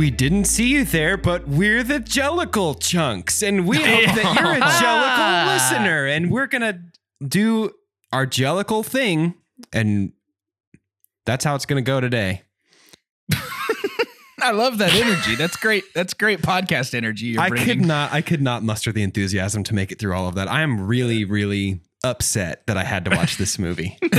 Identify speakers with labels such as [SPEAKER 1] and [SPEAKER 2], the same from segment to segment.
[SPEAKER 1] We didn't see you there, but we're the Jellicle Chunks, and we hope that you're a Jellicle listener, and we're gonna do our Jellicle thing, and that's how it's gonna go today.
[SPEAKER 2] I love that energy. That's great. That's great podcast energy you're
[SPEAKER 1] I
[SPEAKER 2] bringing.
[SPEAKER 1] could not, I could not muster the enthusiasm to make it through all of that. I am really, really upset that I had to watch this movie.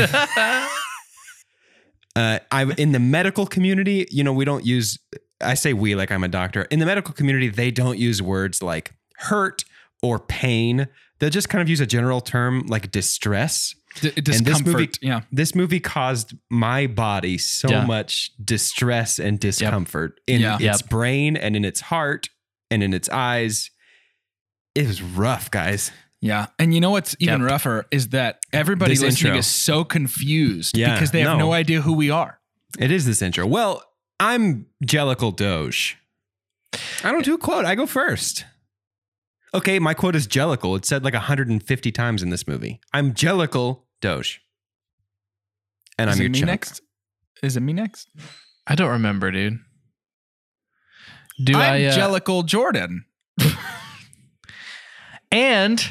[SPEAKER 1] uh, I'm in the medical community. You know, we don't use. I say we like I'm a doctor. In the medical community, they don't use words like hurt or pain. They'll just kind of use a general term like distress.
[SPEAKER 2] D-
[SPEAKER 1] And this
[SPEAKER 2] discomfort.
[SPEAKER 1] movie-
[SPEAKER 2] yeah.
[SPEAKER 1] This movie caused my body so
[SPEAKER 3] Yeah.
[SPEAKER 1] much distress and discomfort in
[SPEAKER 2] Yeah.
[SPEAKER 1] its
[SPEAKER 3] Yep.
[SPEAKER 1] brain and in its heart and in its eyes. It was rough, guys.
[SPEAKER 2] Yeah. And you know what's even
[SPEAKER 3] Yep.
[SPEAKER 2] rougher is that everybody
[SPEAKER 1] This
[SPEAKER 2] listening
[SPEAKER 1] intro.
[SPEAKER 2] is so confused
[SPEAKER 1] Yeah,
[SPEAKER 2] because they have
[SPEAKER 1] no.
[SPEAKER 2] no idea who we are.
[SPEAKER 1] It is this intro. Well, I'm Jellicle Doge. I don't do a quote. I go first. Okay, my quote is Jellicle. It's said like 150 times in this movie. I'm Jellicle Doge. And
[SPEAKER 2] is
[SPEAKER 1] I'm
[SPEAKER 2] it
[SPEAKER 1] your
[SPEAKER 2] me
[SPEAKER 1] chunk.
[SPEAKER 2] next? Is it me next?
[SPEAKER 3] I don't remember, dude. Do
[SPEAKER 2] I'm
[SPEAKER 3] I? Uh,
[SPEAKER 2] Jellicle Jordan.
[SPEAKER 3] and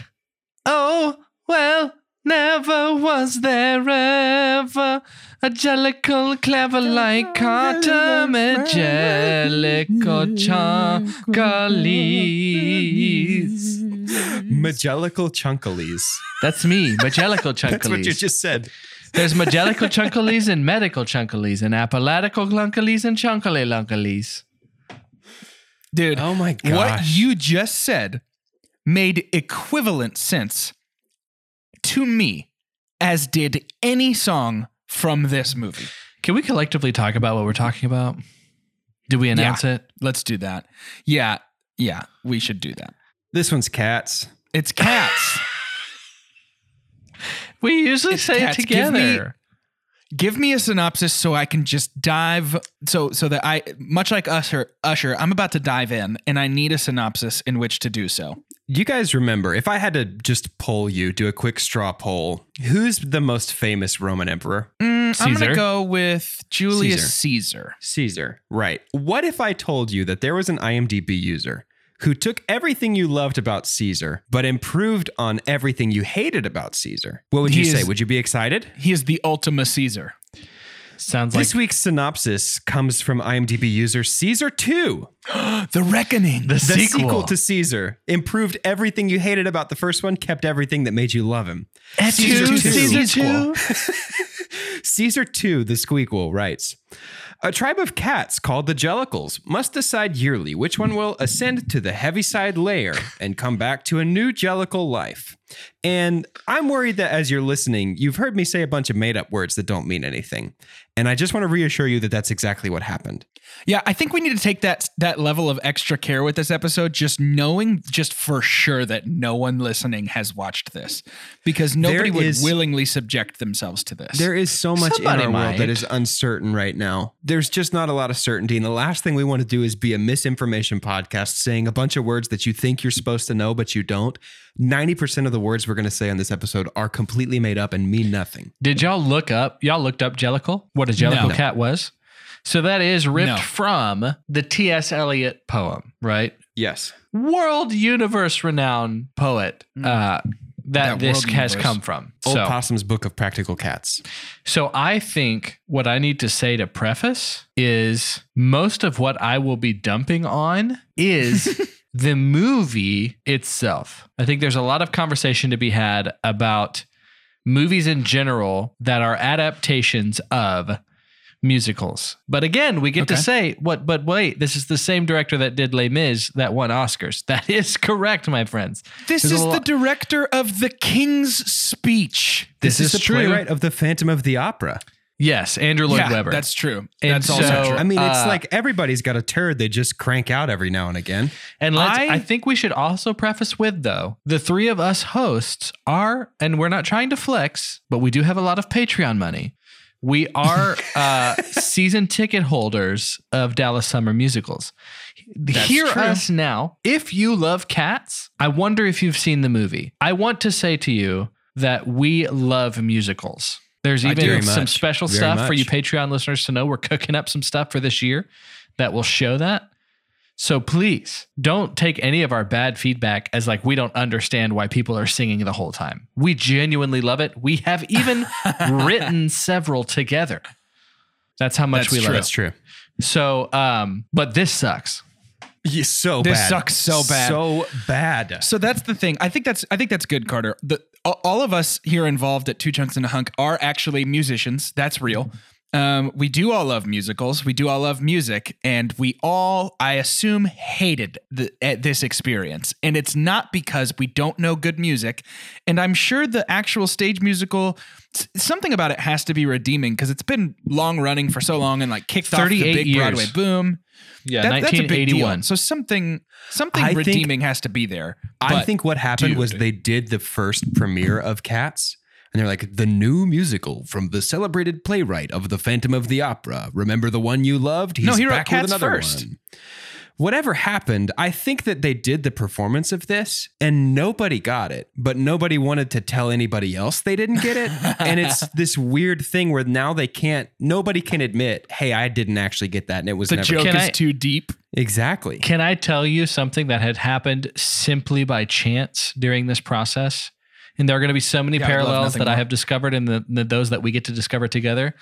[SPEAKER 3] oh well, never was there ever a jellicle clever like Carter Majelical Chunkalis.
[SPEAKER 1] Magellical Chunkalis.
[SPEAKER 3] That's me, Majelical Chunkalis.
[SPEAKER 1] That's what you just said.
[SPEAKER 3] There's Majelical Chunkalis and Medical Chunkalis and Appalatical Clunkalis and Chunkally Lunkalis.
[SPEAKER 2] Dude,
[SPEAKER 1] Oh my god!
[SPEAKER 2] what you just said made equivalent sense to me as did any song from this movie.
[SPEAKER 3] Can we collectively talk about what we're talking about? Did we announce it?
[SPEAKER 2] Let's do that. Yeah. Yeah. We should do that.
[SPEAKER 1] This one's cats.
[SPEAKER 2] It's cats.
[SPEAKER 3] We usually
[SPEAKER 2] It's
[SPEAKER 3] say
[SPEAKER 2] cats.
[SPEAKER 3] it
[SPEAKER 2] Give me-
[SPEAKER 3] together.
[SPEAKER 2] Give me a synopsis so I can just dive so so that I much like Usher Usher, I'm about to dive in and I need a synopsis in which to do so.
[SPEAKER 1] You guys remember, if I had to just poll you, do a quick straw poll, who's the most famous Roman emperor?
[SPEAKER 2] Mm, I'm gonna go with Julius Caesar.
[SPEAKER 1] Caesar. Right. What if I told you that there was an IMDb user who took everything you loved about Caesar, but improved on everything you hated about Caesar? What would
[SPEAKER 2] He
[SPEAKER 1] you say? Would you be excited?
[SPEAKER 2] He is the Ultima Caesar.
[SPEAKER 3] Sounds like
[SPEAKER 1] this week's synopsis comes from IMDb user Caesar 2.
[SPEAKER 2] the Reckoning.
[SPEAKER 3] the,
[SPEAKER 1] The
[SPEAKER 3] sequel.
[SPEAKER 1] sequel. to Caesar improved everything you hated about the first one, kept everything that made you love him.
[SPEAKER 3] Caesar
[SPEAKER 1] Two.
[SPEAKER 3] Caesar two.
[SPEAKER 1] Caesar 2, the Squeakquel, writes A tribe of cats called the Jellicles must decide yearly which one will ascend to the Heaviside layer and come back to a new Jellicle life. And I'm worried that as you're listening, you've heard me say a bunch of made up words that don't mean anything. And I just want to reassure you that that's exactly what happened.
[SPEAKER 2] Yeah, I think we need to take that that level of extra care with this episode, just knowing just for sure that no one listening has watched this, because nobody would willingly subject themselves to this.
[SPEAKER 1] There is so much
[SPEAKER 3] Somebody
[SPEAKER 1] in our world that is uncertain right now. There's just not a lot of certainty. And the last thing we want to do is be a misinformation podcast saying a bunch of words that you think you're supposed to know, but you don't. 90% of the words we're going to say on this episode are completely made up and mean nothing.
[SPEAKER 3] Did y'all look up? Y'all looked up Jellicle? What a Jellicle
[SPEAKER 2] No.
[SPEAKER 3] cat was? So that is ripped
[SPEAKER 2] No.
[SPEAKER 3] from the T.S. Eliot poem, right?
[SPEAKER 1] Yes.
[SPEAKER 3] World universe renowned poet uh, that,
[SPEAKER 2] That
[SPEAKER 3] this
[SPEAKER 2] world
[SPEAKER 3] has
[SPEAKER 2] universe.
[SPEAKER 3] come from.
[SPEAKER 1] Old
[SPEAKER 3] so,
[SPEAKER 1] Possum's Book of Practical Cats.
[SPEAKER 3] so I think what I need to say to preface is most of what I will be dumping on is the movie itself. I think there's a lot of conversation to be had about movies in general that are adaptations of musicals. But again, we get to say what but wait, this is the same director that did Les Mis that won Oscars. That is correct, my friends.
[SPEAKER 2] this
[SPEAKER 3] There's
[SPEAKER 2] is the director of The King's Speech.
[SPEAKER 3] This, is,
[SPEAKER 1] the
[SPEAKER 3] true.
[SPEAKER 1] playwright of The Phantom of the Opera.
[SPEAKER 3] Yes, Andrew Lloyd
[SPEAKER 2] yeah,
[SPEAKER 3] Webber.
[SPEAKER 2] that's true.
[SPEAKER 3] And
[SPEAKER 2] That's also
[SPEAKER 3] so-
[SPEAKER 2] true.
[SPEAKER 1] I mean, it's
[SPEAKER 3] Uh,
[SPEAKER 1] like everybody's got a turd they just crank out every now and again.
[SPEAKER 3] And let's,
[SPEAKER 2] I-
[SPEAKER 3] I, think we should also preface with though the three of us hosts are, and we're not trying to flex, but we do have a lot of Patreon money. We are uh, season ticket holders of Dallas Summer Musicals. Hear
[SPEAKER 2] true.
[SPEAKER 3] us now. If you love cats, I wonder if you've seen the movie. I want to say to you that we love musicals. There's even some
[SPEAKER 1] much.
[SPEAKER 3] special
[SPEAKER 1] Very
[SPEAKER 3] stuff for you. Patreon listeners to know. We're cooking up some stuff for this year that will show that. So please don't take any of our bad feedback as like we don't understand why people are singing the whole time. We genuinely love it. We have even written several together. That's how much
[SPEAKER 2] That's
[SPEAKER 3] we
[SPEAKER 2] true.
[SPEAKER 3] love it.
[SPEAKER 1] That's true.
[SPEAKER 3] So, um, but this sucks.
[SPEAKER 1] Yeah, so
[SPEAKER 2] This
[SPEAKER 1] bad.
[SPEAKER 2] sucks so bad.
[SPEAKER 1] So bad.
[SPEAKER 2] So that's the thing. I think that's I think that's good, Carter. The all- of us here involved at Two Chunks and a Hunk are actually musicians. That's real. Um, we do all love musicals. We do all love music, and we all, I assume, hated the, at this experience. And it's not because we don't know good music. And I'm sure the actual stage musical, something about it has to be redeeming because it's been long running for so long and like kicked off the
[SPEAKER 3] 38
[SPEAKER 2] big
[SPEAKER 3] years.
[SPEAKER 2] Broadway boom.
[SPEAKER 3] Yeah,
[SPEAKER 2] That- that's a big deal.
[SPEAKER 3] 1981.
[SPEAKER 2] So something something
[SPEAKER 1] I think-
[SPEAKER 2] redeeming has to be there.
[SPEAKER 1] I think what happened was they did the first premiere of Cats, and they're like, the new musical from the celebrated playwright of the Phantom of the Opera. Remember the one you loved? He's
[SPEAKER 2] No, he wrote
[SPEAKER 1] back
[SPEAKER 2] Cats
[SPEAKER 1] with another
[SPEAKER 2] first.
[SPEAKER 1] one. Whatever happened, I think that they did the performance of this and nobody got it, but nobody wanted to tell anybody else they didn't get it. and it's this weird thing where now they can't, nobody can admit, hey, I didn't actually get that. And it was
[SPEAKER 2] the
[SPEAKER 1] never
[SPEAKER 2] joke is
[SPEAKER 3] I-
[SPEAKER 2] too deep.
[SPEAKER 1] exactly.
[SPEAKER 3] Can I tell you something that had happened simply by chance during this process? And there are going to be so many
[SPEAKER 2] Yeah,
[SPEAKER 3] parallels
[SPEAKER 2] nothing
[SPEAKER 3] that I have discovered and the, the those that we get to discover together.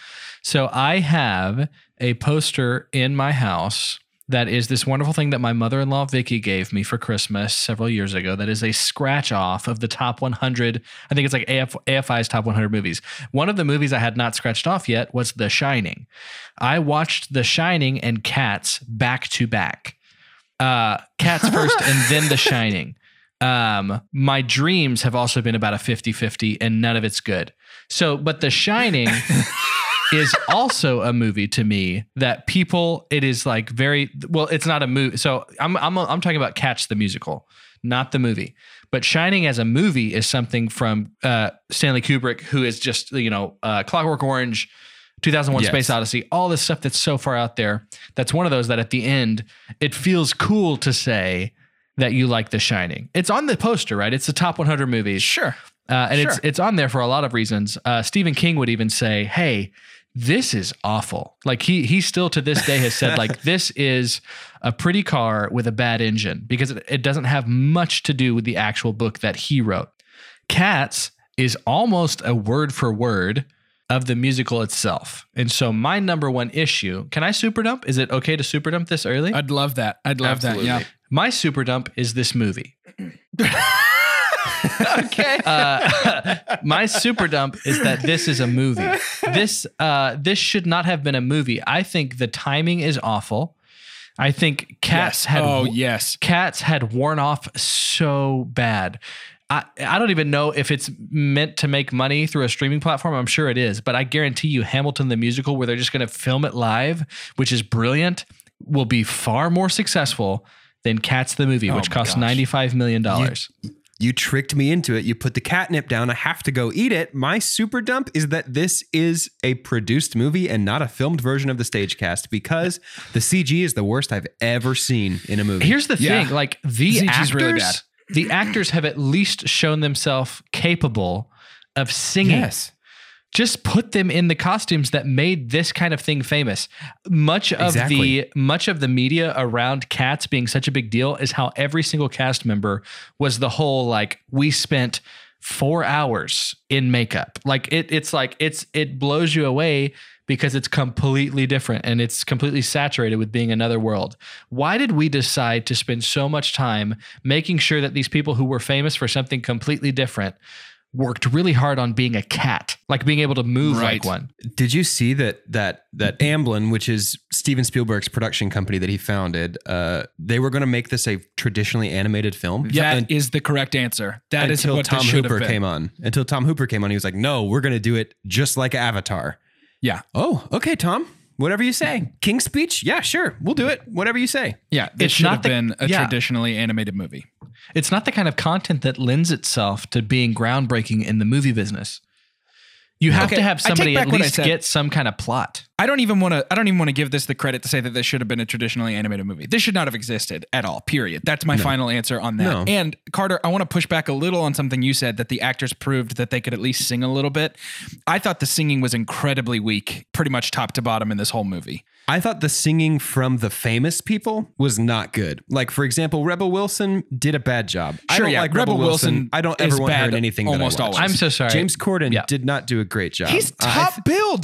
[SPEAKER 3] So I have a poster in my house that is this wonderful thing that my mother-in-law Vicky gave me for Christmas several years ago. That is a scratch off of the top 100. I think it's like AF, AFI's top 100 movies. One of the movies I had not scratched off yet was The Shining. I watched The Shining and Cats back to back uh cats first and then the shining um my dreams have also been about a 50-50 and none of it's good so but the shining is also a movie to me that people it is like very well it's not a movie so i'm i'm i'm talking about catch the musical not the movie but shining as a movie is something from uh stanley kubrick who is just you know uh clockwork orange 2001
[SPEAKER 1] Yes.
[SPEAKER 3] Space Odyssey, all this stuff that's so far out there. That's one of those that at the end, it feels cool to say that you like The Shining. It's on the poster, right? It's the top 100 movies.
[SPEAKER 2] Sure.
[SPEAKER 3] Uh, and it's it's on there for a lot of reasons. Uh, Stephen King would even say, "Hey, this is awful." Like he he still to this day has said, like this is a pretty car with a bad engine because it, it doesn't have much to do with the actual book that he wrote. Cats is almost a word for word of the musical itself. And so my number one issue, can I super dump? Is it okay to super dump this early?
[SPEAKER 2] I'd love that. I'd love
[SPEAKER 1] Absolutely.
[SPEAKER 2] that. Yeah.
[SPEAKER 3] my super dump is this movie.
[SPEAKER 2] okay.
[SPEAKER 3] Uh, my super dump is that this is a movie. This uh, this should not have been a movie. I think the timing is awful. I think Cats
[SPEAKER 2] yes.
[SPEAKER 3] had
[SPEAKER 2] Oh yes.
[SPEAKER 3] Cats had worn off so bad. I, I don't even know if it's meant to make money through a streaming platform. I'm sure it is, but I guarantee you, Hamilton the musical, where they're just going to film it live, which is brilliant, will be far more successful than Cats the movie,
[SPEAKER 2] Oh
[SPEAKER 3] which
[SPEAKER 2] my
[SPEAKER 3] costs
[SPEAKER 2] gosh.
[SPEAKER 3] $95 million.
[SPEAKER 1] You tricked me into it. You put the catnip down. I have to go eat it. My super dump is that this is a produced movie and not a filmed version of the stage cast because the CG is the worst I've ever seen in a movie.
[SPEAKER 3] Here's the
[SPEAKER 2] Yeah.
[SPEAKER 3] thing: like the
[SPEAKER 2] CG's
[SPEAKER 3] actors,
[SPEAKER 2] really bad.
[SPEAKER 3] the actors have at least shown themselves capable of singing.
[SPEAKER 1] yes.
[SPEAKER 3] Just put them in the costumes that made this kind of thing famous. Much of
[SPEAKER 1] Exactly.
[SPEAKER 3] the much of the media around Cats being such a big deal is how every single cast member was the whole like we spent four hours in makeup. Like it, it's like it's it blows you away because it's completely different and it's completely saturated with being another world. Why did we decide to spend so much time making sure that these people who were famous for something completely different worked really hard on being a cat, like being able to move like one?
[SPEAKER 1] Did you see that that that Amblin, which is Steven Spielberg's production company that he founded, uh, they were going to make this a traditionally animated film?
[SPEAKER 2] That is
[SPEAKER 1] Un-
[SPEAKER 2] the correct answer. That is
[SPEAKER 1] until
[SPEAKER 2] what
[SPEAKER 1] Tom Hooper came on. Until Tom Hooper came on, he was like, "No, we're going to do it just like Avatar."
[SPEAKER 2] Yeah.
[SPEAKER 1] Oh, okay, Tom. Whatever you say. King's Speech? Yeah, sure. We'll do it. Whatever you say.
[SPEAKER 2] Yeah. This
[SPEAKER 3] It's
[SPEAKER 2] should
[SPEAKER 3] not
[SPEAKER 2] have
[SPEAKER 3] the-
[SPEAKER 2] been a
[SPEAKER 3] yeah.
[SPEAKER 2] traditionally animated movie.
[SPEAKER 3] It's not the kind of content that lends itself to being groundbreaking in the movie business. You have
[SPEAKER 2] Okay,
[SPEAKER 3] to have somebody at least get some kind of plot.
[SPEAKER 2] I don't even want to. I don't even want to give this the credit to say that this should have been a traditionally animated movie. This should not have existed at all. Period. That's my final answer on that.
[SPEAKER 1] No.
[SPEAKER 2] And Carter, I want to push back a little on something you said that the actors proved that they could at least sing a little bit. I thought the singing was incredibly weak, pretty much top to bottom in this whole movie.
[SPEAKER 1] I thought the singing from the famous people was not good. Like, for example, Rebel Wilson did a bad job. I
[SPEAKER 2] Sure,
[SPEAKER 1] don't
[SPEAKER 2] yeah,
[SPEAKER 1] like Rebel,
[SPEAKER 2] Rebel
[SPEAKER 1] Wilson.
[SPEAKER 2] Wilson
[SPEAKER 1] I don't ever want her
[SPEAKER 2] bad
[SPEAKER 1] in anything
[SPEAKER 2] almost
[SPEAKER 1] that I watch.
[SPEAKER 2] always.
[SPEAKER 3] I'm so sorry.
[SPEAKER 1] James Corden
[SPEAKER 3] Yeah.
[SPEAKER 1] did not do a great job.
[SPEAKER 2] He's uh,
[SPEAKER 1] I
[SPEAKER 2] top
[SPEAKER 1] th-
[SPEAKER 2] billed.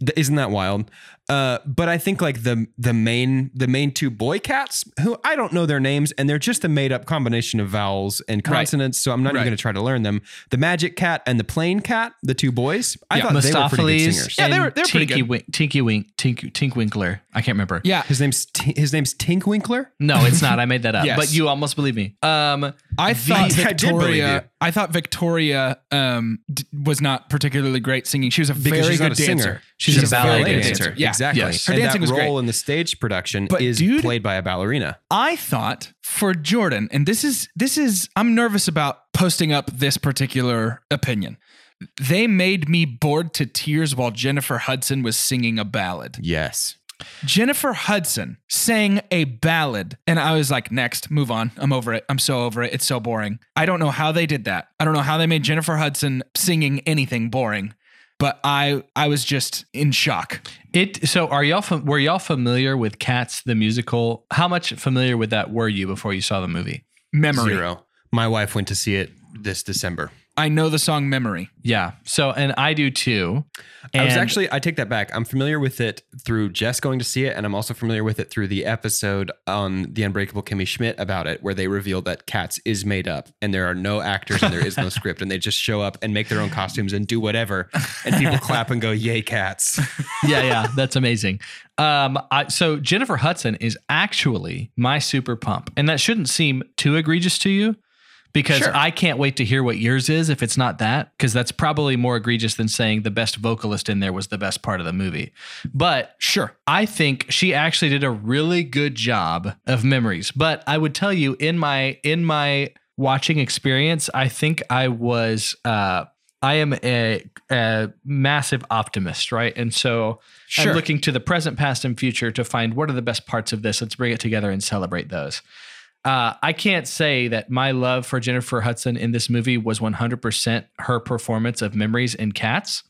[SPEAKER 1] Th- Isn't that wild? Uh, but I think like the the main the main two boy cats who I don't know their names and they're just a made up combination of vowels and
[SPEAKER 2] Right.
[SPEAKER 1] consonants. So I'm not
[SPEAKER 2] Right.
[SPEAKER 1] even going to try to learn them. The magic cat and the plain cat, the two boys. I
[SPEAKER 2] Yeah.
[SPEAKER 1] thought they were pretty good
[SPEAKER 3] Mistoffelees
[SPEAKER 1] singers.
[SPEAKER 2] Yeah, they
[SPEAKER 3] and
[SPEAKER 2] were- they were pretty
[SPEAKER 3] Tinky
[SPEAKER 2] good.
[SPEAKER 3] Wink, Tinky Wink, Tink, Tinkwinkler. I can't remember.
[SPEAKER 2] Yeah.
[SPEAKER 1] His name's T- his name's Tinkwinkler.
[SPEAKER 3] No, it's not. I made that up.
[SPEAKER 2] Yes.
[SPEAKER 3] But you almost believe me. Um,
[SPEAKER 2] I thought
[SPEAKER 1] I did believe you.
[SPEAKER 2] Victoria. I thought Victoria um, d- was not particularly great singing. She was a
[SPEAKER 1] Because
[SPEAKER 2] very good
[SPEAKER 1] a
[SPEAKER 2] dancer.
[SPEAKER 1] singer.
[SPEAKER 3] She's a ballet
[SPEAKER 2] very good
[SPEAKER 3] dancer.
[SPEAKER 2] Yeah,
[SPEAKER 1] exactly.
[SPEAKER 3] yes.
[SPEAKER 2] Her
[SPEAKER 1] and
[SPEAKER 2] dancing
[SPEAKER 1] that
[SPEAKER 2] was great.
[SPEAKER 1] role in the stage production
[SPEAKER 2] But
[SPEAKER 1] is
[SPEAKER 2] dude-
[SPEAKER 1] played by a ballerina.
[SPEAKER 2] I thought for Jordan, and this is this is I'm nervous about posting up this particular opinion. They made me bored to tears while Jennifer Hudson was singing a ballad.
[SPEAKER 1] Yes.
[SPEAKER 2] Jennifer Hudson sang a ballad, and I was like, next, move on. I'm over it. I'm so over it. It's so boring. I don't know how they did that. I don't know how they made Jennifer Hudson singing anything boring, but I I was just in shock.
[SPEAKER 3] It. So, are y'all fam- were y'all familiar with Cats the musical? How much familiar with that were you before you saw the movie?
[SPEAKER 2] Memory.
[SPEAKER 1] Zero. My wife went to see it this December.
[SPEAKER 2] I know the song Memory.
[SPEAKER 3] Yeah. So, and I do too.
[SPEAKER 1] I was
[SPEAKER 3] And-
[SPEAKER 1] actually I take that back. I'm familiar with it through Jess going to see it, and I'm also familiar with it through the episode on the Unbreakable Kimmy Schmidt about it, where they revealed that Cats is made up and there are no actors and there is no script, and they just show up and make their own costumes and do whatever, and people clap and go, "Yay, Cats!"
[SPEAKER 3] yeah, yeah, that's amazing. Um, I, so Jennifer Hudson is actually my super pump, and that shouldn't seem too egregious to you, because
[SPEAKER 2] Sure.
[SPEAKER 3] I can't wait to hear what yours is if it's not that, because that's probably more egregious than saying the best vocalist in there was the best part of the movie. But
[SPEAKER 2] Sure.
[SPEAKER 3] I think she actually did a really good job of memories. But I would tell you in my in my watching experience, I think I was uh I am a, a massive optimist, right? And so
[SPEAKER 2] Sure.
[SPEAKER 3] I'm looking to the present, past, and future to find what are the best parts of this. Let's bring it together and celebrate those. Uh, I can't say that my love for Jennifer Hudson in this movie was 100% her performance of Memories and Cats.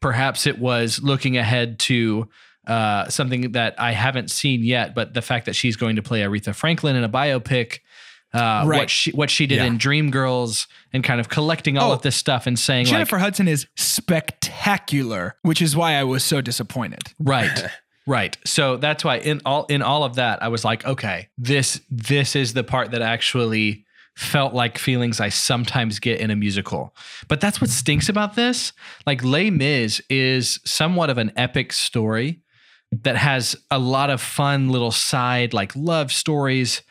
[SPEAKER 3] Perhaps it was looking ahead to uh, something that I haven't seen yet, but the fact that she's going to play Aretha Franklin in a biopic, uh,
[SPEAKER 2] Right.
[SPEAKER 3] what she what she did
[SPEAKER 1] Yeah.
[SPEAKER 3] in Dreamgirls, and kind of collecting all
[SPEAKER 2] Oh,
[SPEAKER 3] of this stuff and saying
[SPEAKER 2] Jennifer Hudson is spectacular, which is why I was so disappointed.
[SPEAKER 3] right, right. So that's why in all in all of that, I was like, okay, this this is the part that actually felt like feelings I sometimes get in a musical. But that's what stinks about this. Like Les Mis is somewhat of an epic story that has a lot of fun little side like love stories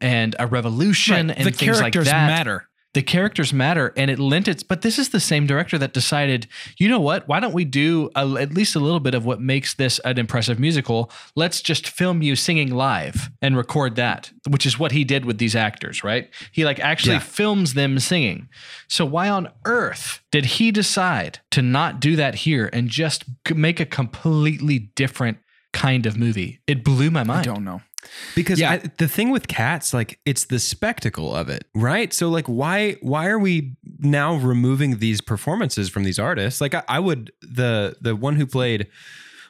[SPEAKER 3] and a revolution
[SPEAKER 2] Right.
[SPEAKER 3] and
[SPEAKER 2] the
[SPEAKER 3] things like that.
[SPEAKER 2] matter.
[SPEAKER 3] The characters matter and it lent its but this is the same director that decided, you know what? Why don't we do a, at least a little bit of what makes this an impressive musical? Let's just film you singing live and record that, which is what he did with these actors, right? He like actually
[SPEAKER 1] Yeah.
[SPEAKER 3] films them singing. So why on earth did he decide to not do that here and just make a completely different kind of movie? It blew my mind.
[SPEAKER 2] I don't know.
[SPEAKER 1] Because
[SPEAKER 2] Yeah.
[SPEAKER 1] I, the thing with cats, like it's the spectacle of it, right? So like, why why are we now removing these performances from these artists? Like I, I would the the one who played.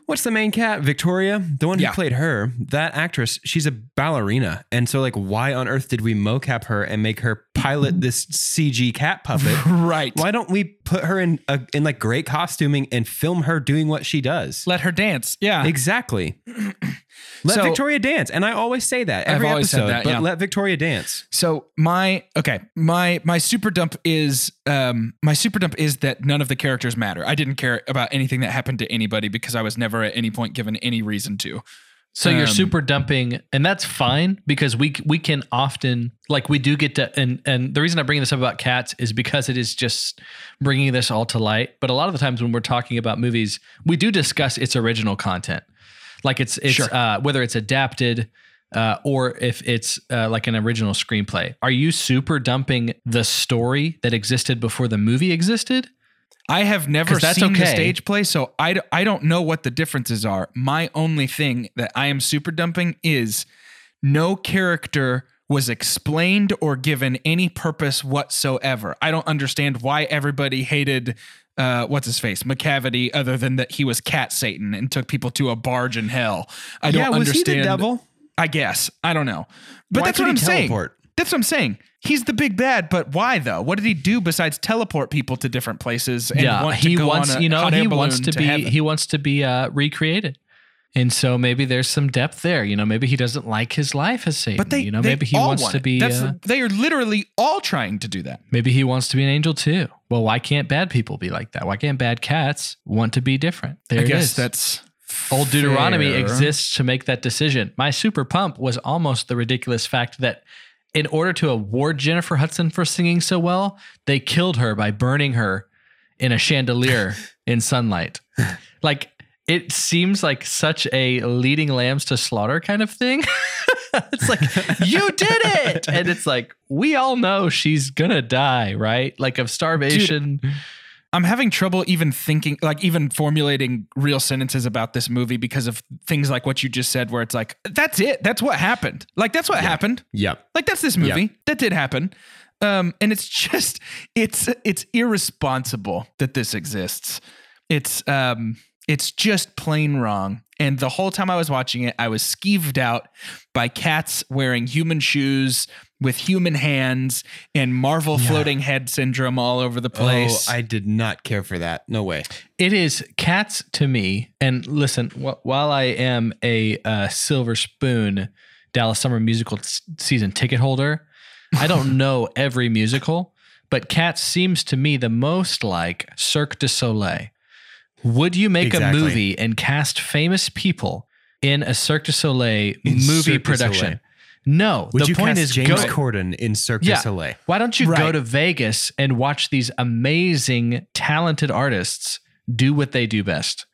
[SPEAKER 1] What's the main cat? Victoria, the one who
[SPEAKER 2] Yeah.
[SPEAKER 1] played her, that actress, she's a ballerina. And so, like, why on earth did we mocap her and make her pilot this CG cat puppet?
[SPEAKER 2] Right.
[SPEAKER 1] Why don't we put her in a, in like great costuming and film her doing what she does?
[SPEAKER 2] Let her dance. Yeah.
[SPEAKER 1] Exactly. Let
[SPEAKER 2] So-
[SPEAKER 1] Victoria dance, and I always say that
[SPEAKER 2] I've
[SPEAKER 1] every
[SPEAKER 2] always said
[SPEAKER 1] episode.
[SPEAKER 2] that,
[SPEAKER 1] but
[SPEAKER 2] yeah.
[SPEAKER 1] let Victoria dance.
[SPEAKER 2] So my okay, my my super dump is um my super dump is that none of the characters matter. I didn't care about anything that happened to anybody because I was never at any point given any reason to.
[SPEAKER 3] So you're
[SPEAKER 2] Um,
[SPEAKER 3] super dumping, and that's fine because we we can often like we do get to and and the reason I bring this up about cats is because it is just bringing this all to light. But a lot of the times when we're talking about movies, we do discuss its original content, like it's it's
[SPEAKER 2] Sure.
[SPEAKER 3] uh, whether it's adapted uh, or if it's uh, like an original screenplay. Are you super dumping the story that existed before the movie existed?
[SPEAKER 2] I have never
[SPEAKER 3] that's
[SPEAKER 2] seen the stage play, so I, d- I don't know what the differences are. My only thing that I am super dumping is no character was explained or given any purpose whatsoever. I don't understand why everybody hated uh, what's his face Macavity, other than that he was cat Satan and took people to a barge in hell. I don't
[SPEAKER 1] yeah, was
[SPEAKER 2] understand.
[SPEAKER 1] he the devil?
[SPEAKER 2] I guess I don't know, but
[SPEAKER 1] Why
[SPEAKER 2] that's what I'm saying. That's what I'm saying. He's the big bad, but why though? What did he do besides teleport people to different places? And
[SPEAKER 3] yeah,
[SPEAKER 2] want
[SPEAKER 3] he wants you know he wants
[SPEAKER 2] balloon
[SPEAKER 3] to be
[SPEAKER 2] heaven?
[SPEAKER 3] he wants to be uh, recreated, and so maybe there's some depth there. You know, maybe he doesn't like his life as Satan.
[SPEAKER 2] but they,
[SPEAKER 3] you know, maybe he wants
[SPEAKER 2] want
[SPEAKER 3] to be. Uh,
[SPEAKER 2] they are literally all trying to do that.
[SPEAKER 3] maybe he wants to be an angel too. Well, why can't bad people be like that? Why can't bad cats want to be different? There
[SPEAKER 2] I
[SPEAKER 3] it
[SPEAKER 2] guess
[SPEAKER 3] is.
[SPEAKER 2] that's
[SPEAKER 3] Old Deuteronomy
[SPEAKER 2] fair.
[SPEAKER 3] exists to make that decision. My super pump was almost the ridiculous fact that in order to award Jennifer Hudson for singing so well, they killed her by burning her in a chandelier in sunlight. Like it seems like such a leading lambs to slaughter kind of thing. it's like you did it and it's like we all know she's gonna die right like of starvation
[SPEAKER 2] I'm having trouble even thinking, like even formulating real sentences about this movie because of things like what you just said, where it's like, that's it. That's what happened. Like, that's what happened.
[SPEAKER 1] Yep.
[SPEAKER 2] Like, that's this movie. That did happen. Um, and it's just, it's, it's irresponsible that this exists. It's, um, it's just plain wrong. And the whole time I was watching it, I was skeeved out by cats wearing human shoes with human hands and Marvel floating head syndrome all over the place.
[SPEAKER 1] Oh, I did not care for that. No way.
[SPEAKER 3] It is cats to me. And listen, wh- while I am a uh, Silver Spoon Dallas Summer Musical s- season ticket holder, I don't know every musical, but Cats seems to me the most like Cirque du Soleil. Would you make
[SPEAKER 1] Exactly.
[SPEAKER 3] a movie and cast famous people in a Cirque du Soleil
[SPEAKER 1] In
[SPEAKER 3] movie
[SPEAKER 1] Cirque
[SPEAKER 3] production?
[SPEAKER 1] Soleil.
[SPEAKER 3] No.
[SPEAKER 1] Would
[SPEAKER 3] the
[SPEAKER 1] you
[SPEAKER 3] point
[SPEAKER 1] cast
[SPEAKER 3] is
[SPEAKER 1] James
[SPEAKER 3] go,
[SPEAKER 1] Corden in Cirque
[SPEAKER 3] Yeah.
[SPEAKER 1] du Soleil?
[SPEAKER 3] why don't you go to Vegas and watch these amazing, talented artists do what they do best?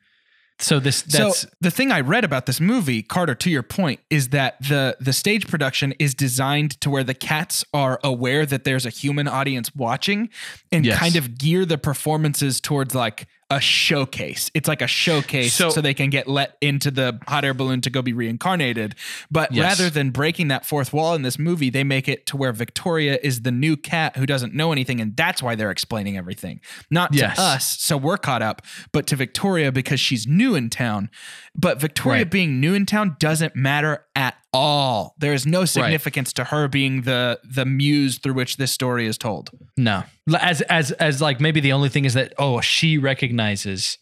[SPEAKER 3] So this that's
[SPEAKER 2] so the thing I read about this movie, Carter, to your point, is that the the stage production is designed to where the cats are aware that there's a human audience watching and
[SPEAKER 3] Yes.
[SPEAKER 2] kind of gear the performances towards like a showcase. It's like a showcase so,
[SPEAKER 3] So-
[SPEAKER 2] they can get let into the hot air balloon to go be reincarnated. But
[SPEAKER 3] Yes.
[SPEAKER 2] rather than breaking that fourth wall in this movie, they make it to where Victoria is the new cat who doesn't know anything and that's why they're explaining everything. Not
[SPEAKER 3] Yes.
[SPEAKER 2] to us, so we're caught up, but to Victoria because she's new in town. But Victoria
[SPEAKER 3] Right.
[SPEAKER 2] being new in town doesn't matter at all. There is no significance to her being the the muse through which this story is told.
[SPEAKER 3] No, as as as like maybe the only thing is that oh she recognizes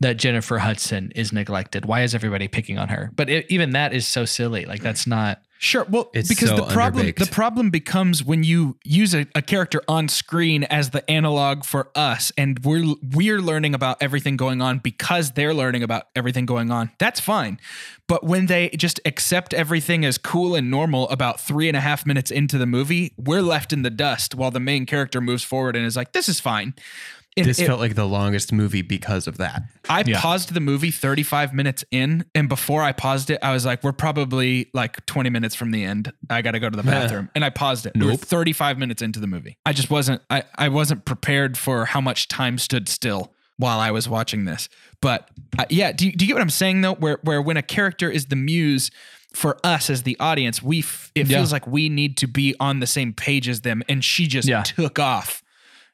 [SPEAKER 3] that Jennifer Hudson is neglected. Why is everybody picking on her? But it, even that is so silly. Like that's not.
[SPEAKER 2] Sure. Well,
[SPEAKER 1] It's
[SPEAKER 2] because
[SPEAKER 1] so
[SPEAKER 2] the problem
[SPEAKER 1] underbaked.
[SPEAKER 2] the problem becomes when you use a, a character on screen as the analog for us, and we're we're learning about everything going on because they're learning about everything going on. That's fine. But when they just accept everything as cool and normal about three and a half minutes into the movie, we're left in the dust while the main character moves forward and is like, "This is fine." It-
[SPEAKER 1] This
[SPEAKER 2] it-
[SPEAKER 1] felt like the longest movie because of that.
[SPEAKER 2] I
[SPEAKER 3] Yeah.
[SPEAKER 2] paused the movie 35 minutes in, and before I paused it, I was like, "We're probably like 20 minutes from the end. I got to go to the bathroom," and I paused it. We We're
[SPEAKER 1] Nope.
[SPEAKER 2] 35 minutes into the movie. I just wasn't. I I wasn't prepared for how much time stood still while I was watching this. But uh, yeah, do you, do you get what I'm saying though? Where where when a character is the muse. For us as the audience, we f- it
[SPEAKER 3] Yeah.
[SPEAKER 2] feels like we need to be on the same page as them, and she just
[SPEAKER 3] Yeah.
[SPEAKER 2] took off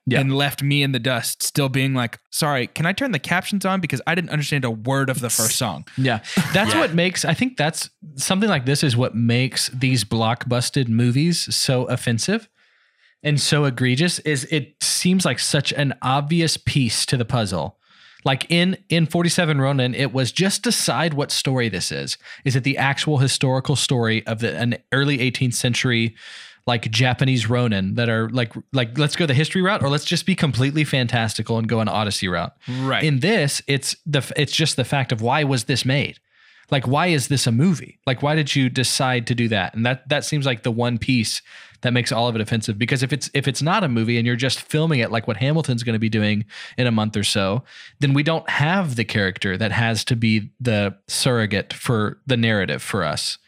[SPEAKER 3] Yeah.
[SPEAKER 2] and left me in the dust, still being like, sorry, can I turn the captions on? Because I didn't understand a word of the first song.
[SPEAKER 3] Yeah, that's what makes. I think that's something like this is what makes these blockbusted movies so offensive and so egregious. Is it seems like such an obvious piece to the puzzle. Like in in 47 Ronin, it was just decide what story this is. Is it the actual historical story of the, an early 18th century like Japanese Ronin that are like like let's go the history route or let's just be completely fantastical and go an Odyssey route.
[SPEAKER 2] Right.
[SPEAKER 3] In this, it's the it's just the fact of why was this made? Like, why is this a movie? Like, why did you decide to do that? And that that seems like the one piece that makes all of it offensive. Because if it's if it's not a movie and you're just filming it like what Hamilton's going to be doing in a month or so, then we don't have the character that has to be the surrogate for the narrative for us.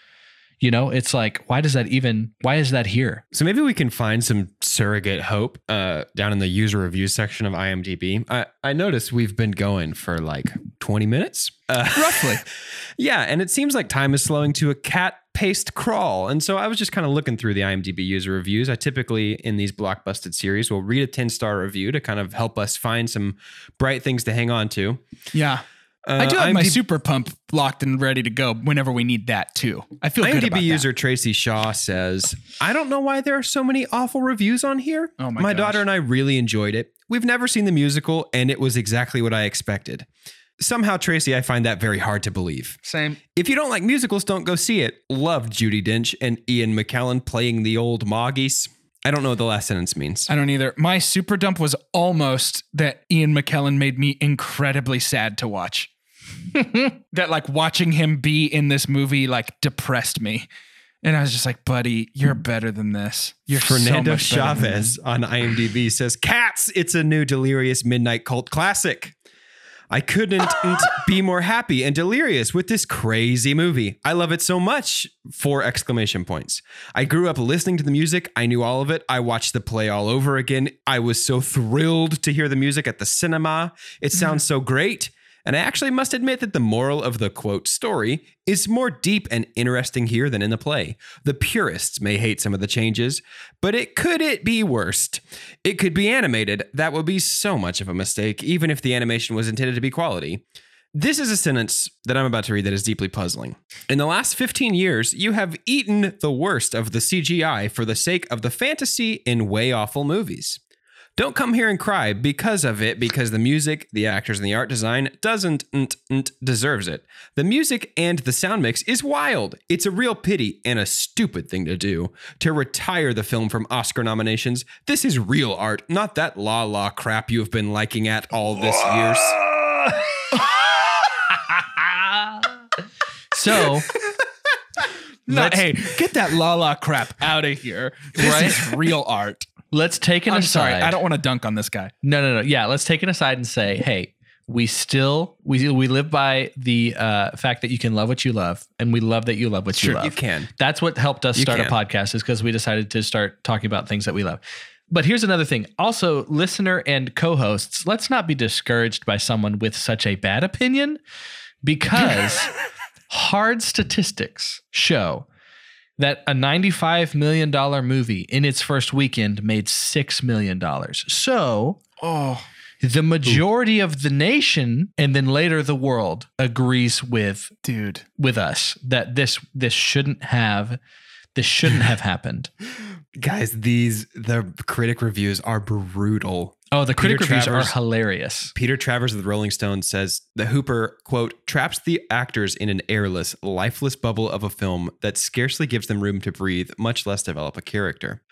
[SPEAKER 3] You know, it's like, why does that even? Why is that here?
[SPEAKER 1] So maybe we can find some surrogate hope uh, down in the user review section of IMDb. I, I noticed we've been going for like 20 minutes. Uh,
[SPEAKER 2] Roughly.
[SPEAKER 1] yeah, and it seems like time is slowing to a cat paced crawl. And so I was just kind of looking through the IMDb user reviews. I typically, in these blockbusted series, will read a 10 star review to kind of help us find some bright things to hang on to.
[SPEAKER 2] Yeah.
[SPEAKER 1] Uh,
[SPEAKER 2] I do have my super pump locked and ready to go whenever we need that too. I feel good
[SPEAKER 1] IMDb
[SPEAKER 2] about
[SPEAKER 1] user Tracy Shaw says, I don't know why there are so many awful reviews on here.
[SPEAKER 2] Oh my gosh.
[SPEAKER 1] daughter and I really enjoyed it. We've never seen the musical, and it was exactly what I expected. Somehow, Tracy, I find that very hard to believe.
[SPEAKER 2] Same.
[SPEAKER 1] If you don't like musicals, don't go see it. Loved Judi Dench and Ian McKellen playing the old Moggies. I don't know what the last sentence means.
[SPEAKER 2] I don't either. My super dump was almost that Ian McKellen made me incredibly sad to watch. that like watching him be in this movie like depressed me. And I was just like, buddy, you're better than this. You're so
[SPEAKER 1] Fernando
[SPEAKER 2] than
[SPEAKER 1] Chavez on IMDb says, Cats, it's a new delirious midnight cult classic. I couldn't be more happy and delirious with this crazy movie. I love it so much. Four exclamation points. I grew up listening to the music. I knew all of it. I watched the play all over again. I was so thrilled to hear the music at the cinema. It mm-hmm. sounds so great. And I actually must admit that the moral of the quote story is more deep and interesting here than in the play. The purists may hate some of the changes, but it could it be worst. It could be animated. That would be so much of a mistake, even if the animation was intended to be quality. This is a sentence that I'm about to read that is deeply puzzling. In the last 15 years, you have eaten the worst of the CGI for the sake of the fantasy in way awful movies. Don't come here and cry because of it, because the music, the actors, and the art design doesn't nt, nt, deserves it. The music and the sound mix is wild. It's a real pity and a stupid thing to do to retire the film from Oscar nominations. This is real art, not that la la crap you have been liking at all this years.
[SPEAKER 3] So,
[SPEAKER 2] No,
[SPEAKER 3] Let's-
[SPEAKER 2] hey, get that la la crap out of here. This
[SPEAKER 3] Right?
[SPEAKER 2] is real art.
[SPEAKER 3] Let's take an
[SPEAKER 2] I'm
[SPEAKER 3] aside.
[SPEAKER 2] sorry. I don't want to dunk on this guy.
[SPEAKER 3] No, no, no. Yeah, let's take it aside and say, hey, we still we we live by the uh, fact that you can love what you love, and we love that you love what you
[SPEAKER 1] Sure,
[SPEAKER 3] love.
[SPEAKER 1] you can.
[SPEAKER 3] That's what helped us
[SPEAKER 1] You
[SPEAKER 3] start a
[SPEAKER 1] can.
[SPEAKER 3] podcast, is because we decided to start talking about things that we love. But here's another thing. Also, listener and co-hosts, let's not be discouraged by someone with such a bad opinion, because hard statistics show that a $95 million movie in its first weekend made $6 million. So
[SPEAKER 2] Oh,
[SPEAKER 3] the majority of the nation and then later the world agrees with
[SPEAKER 2] dude.
[SPEAKER 3] with us that this this shouldn't have this shouldn't have happened.
[SPEAKER 1] Guys, these the critic reviews are brutal.
[SPEAKER 3] Oh, the critic
[SPEAKER 1] Peter
[SPEAKER 3] reviews
[SPEAKER 1] Travers-
[SPEAKER 3] are hilarious.
[SPEAKER 1] Peter Travers of the Rolling Stone says the Hooper, quote, traps the actors in an airless, lifeless bubble of a film that scarcely gives them room to breathe, much less develop a character.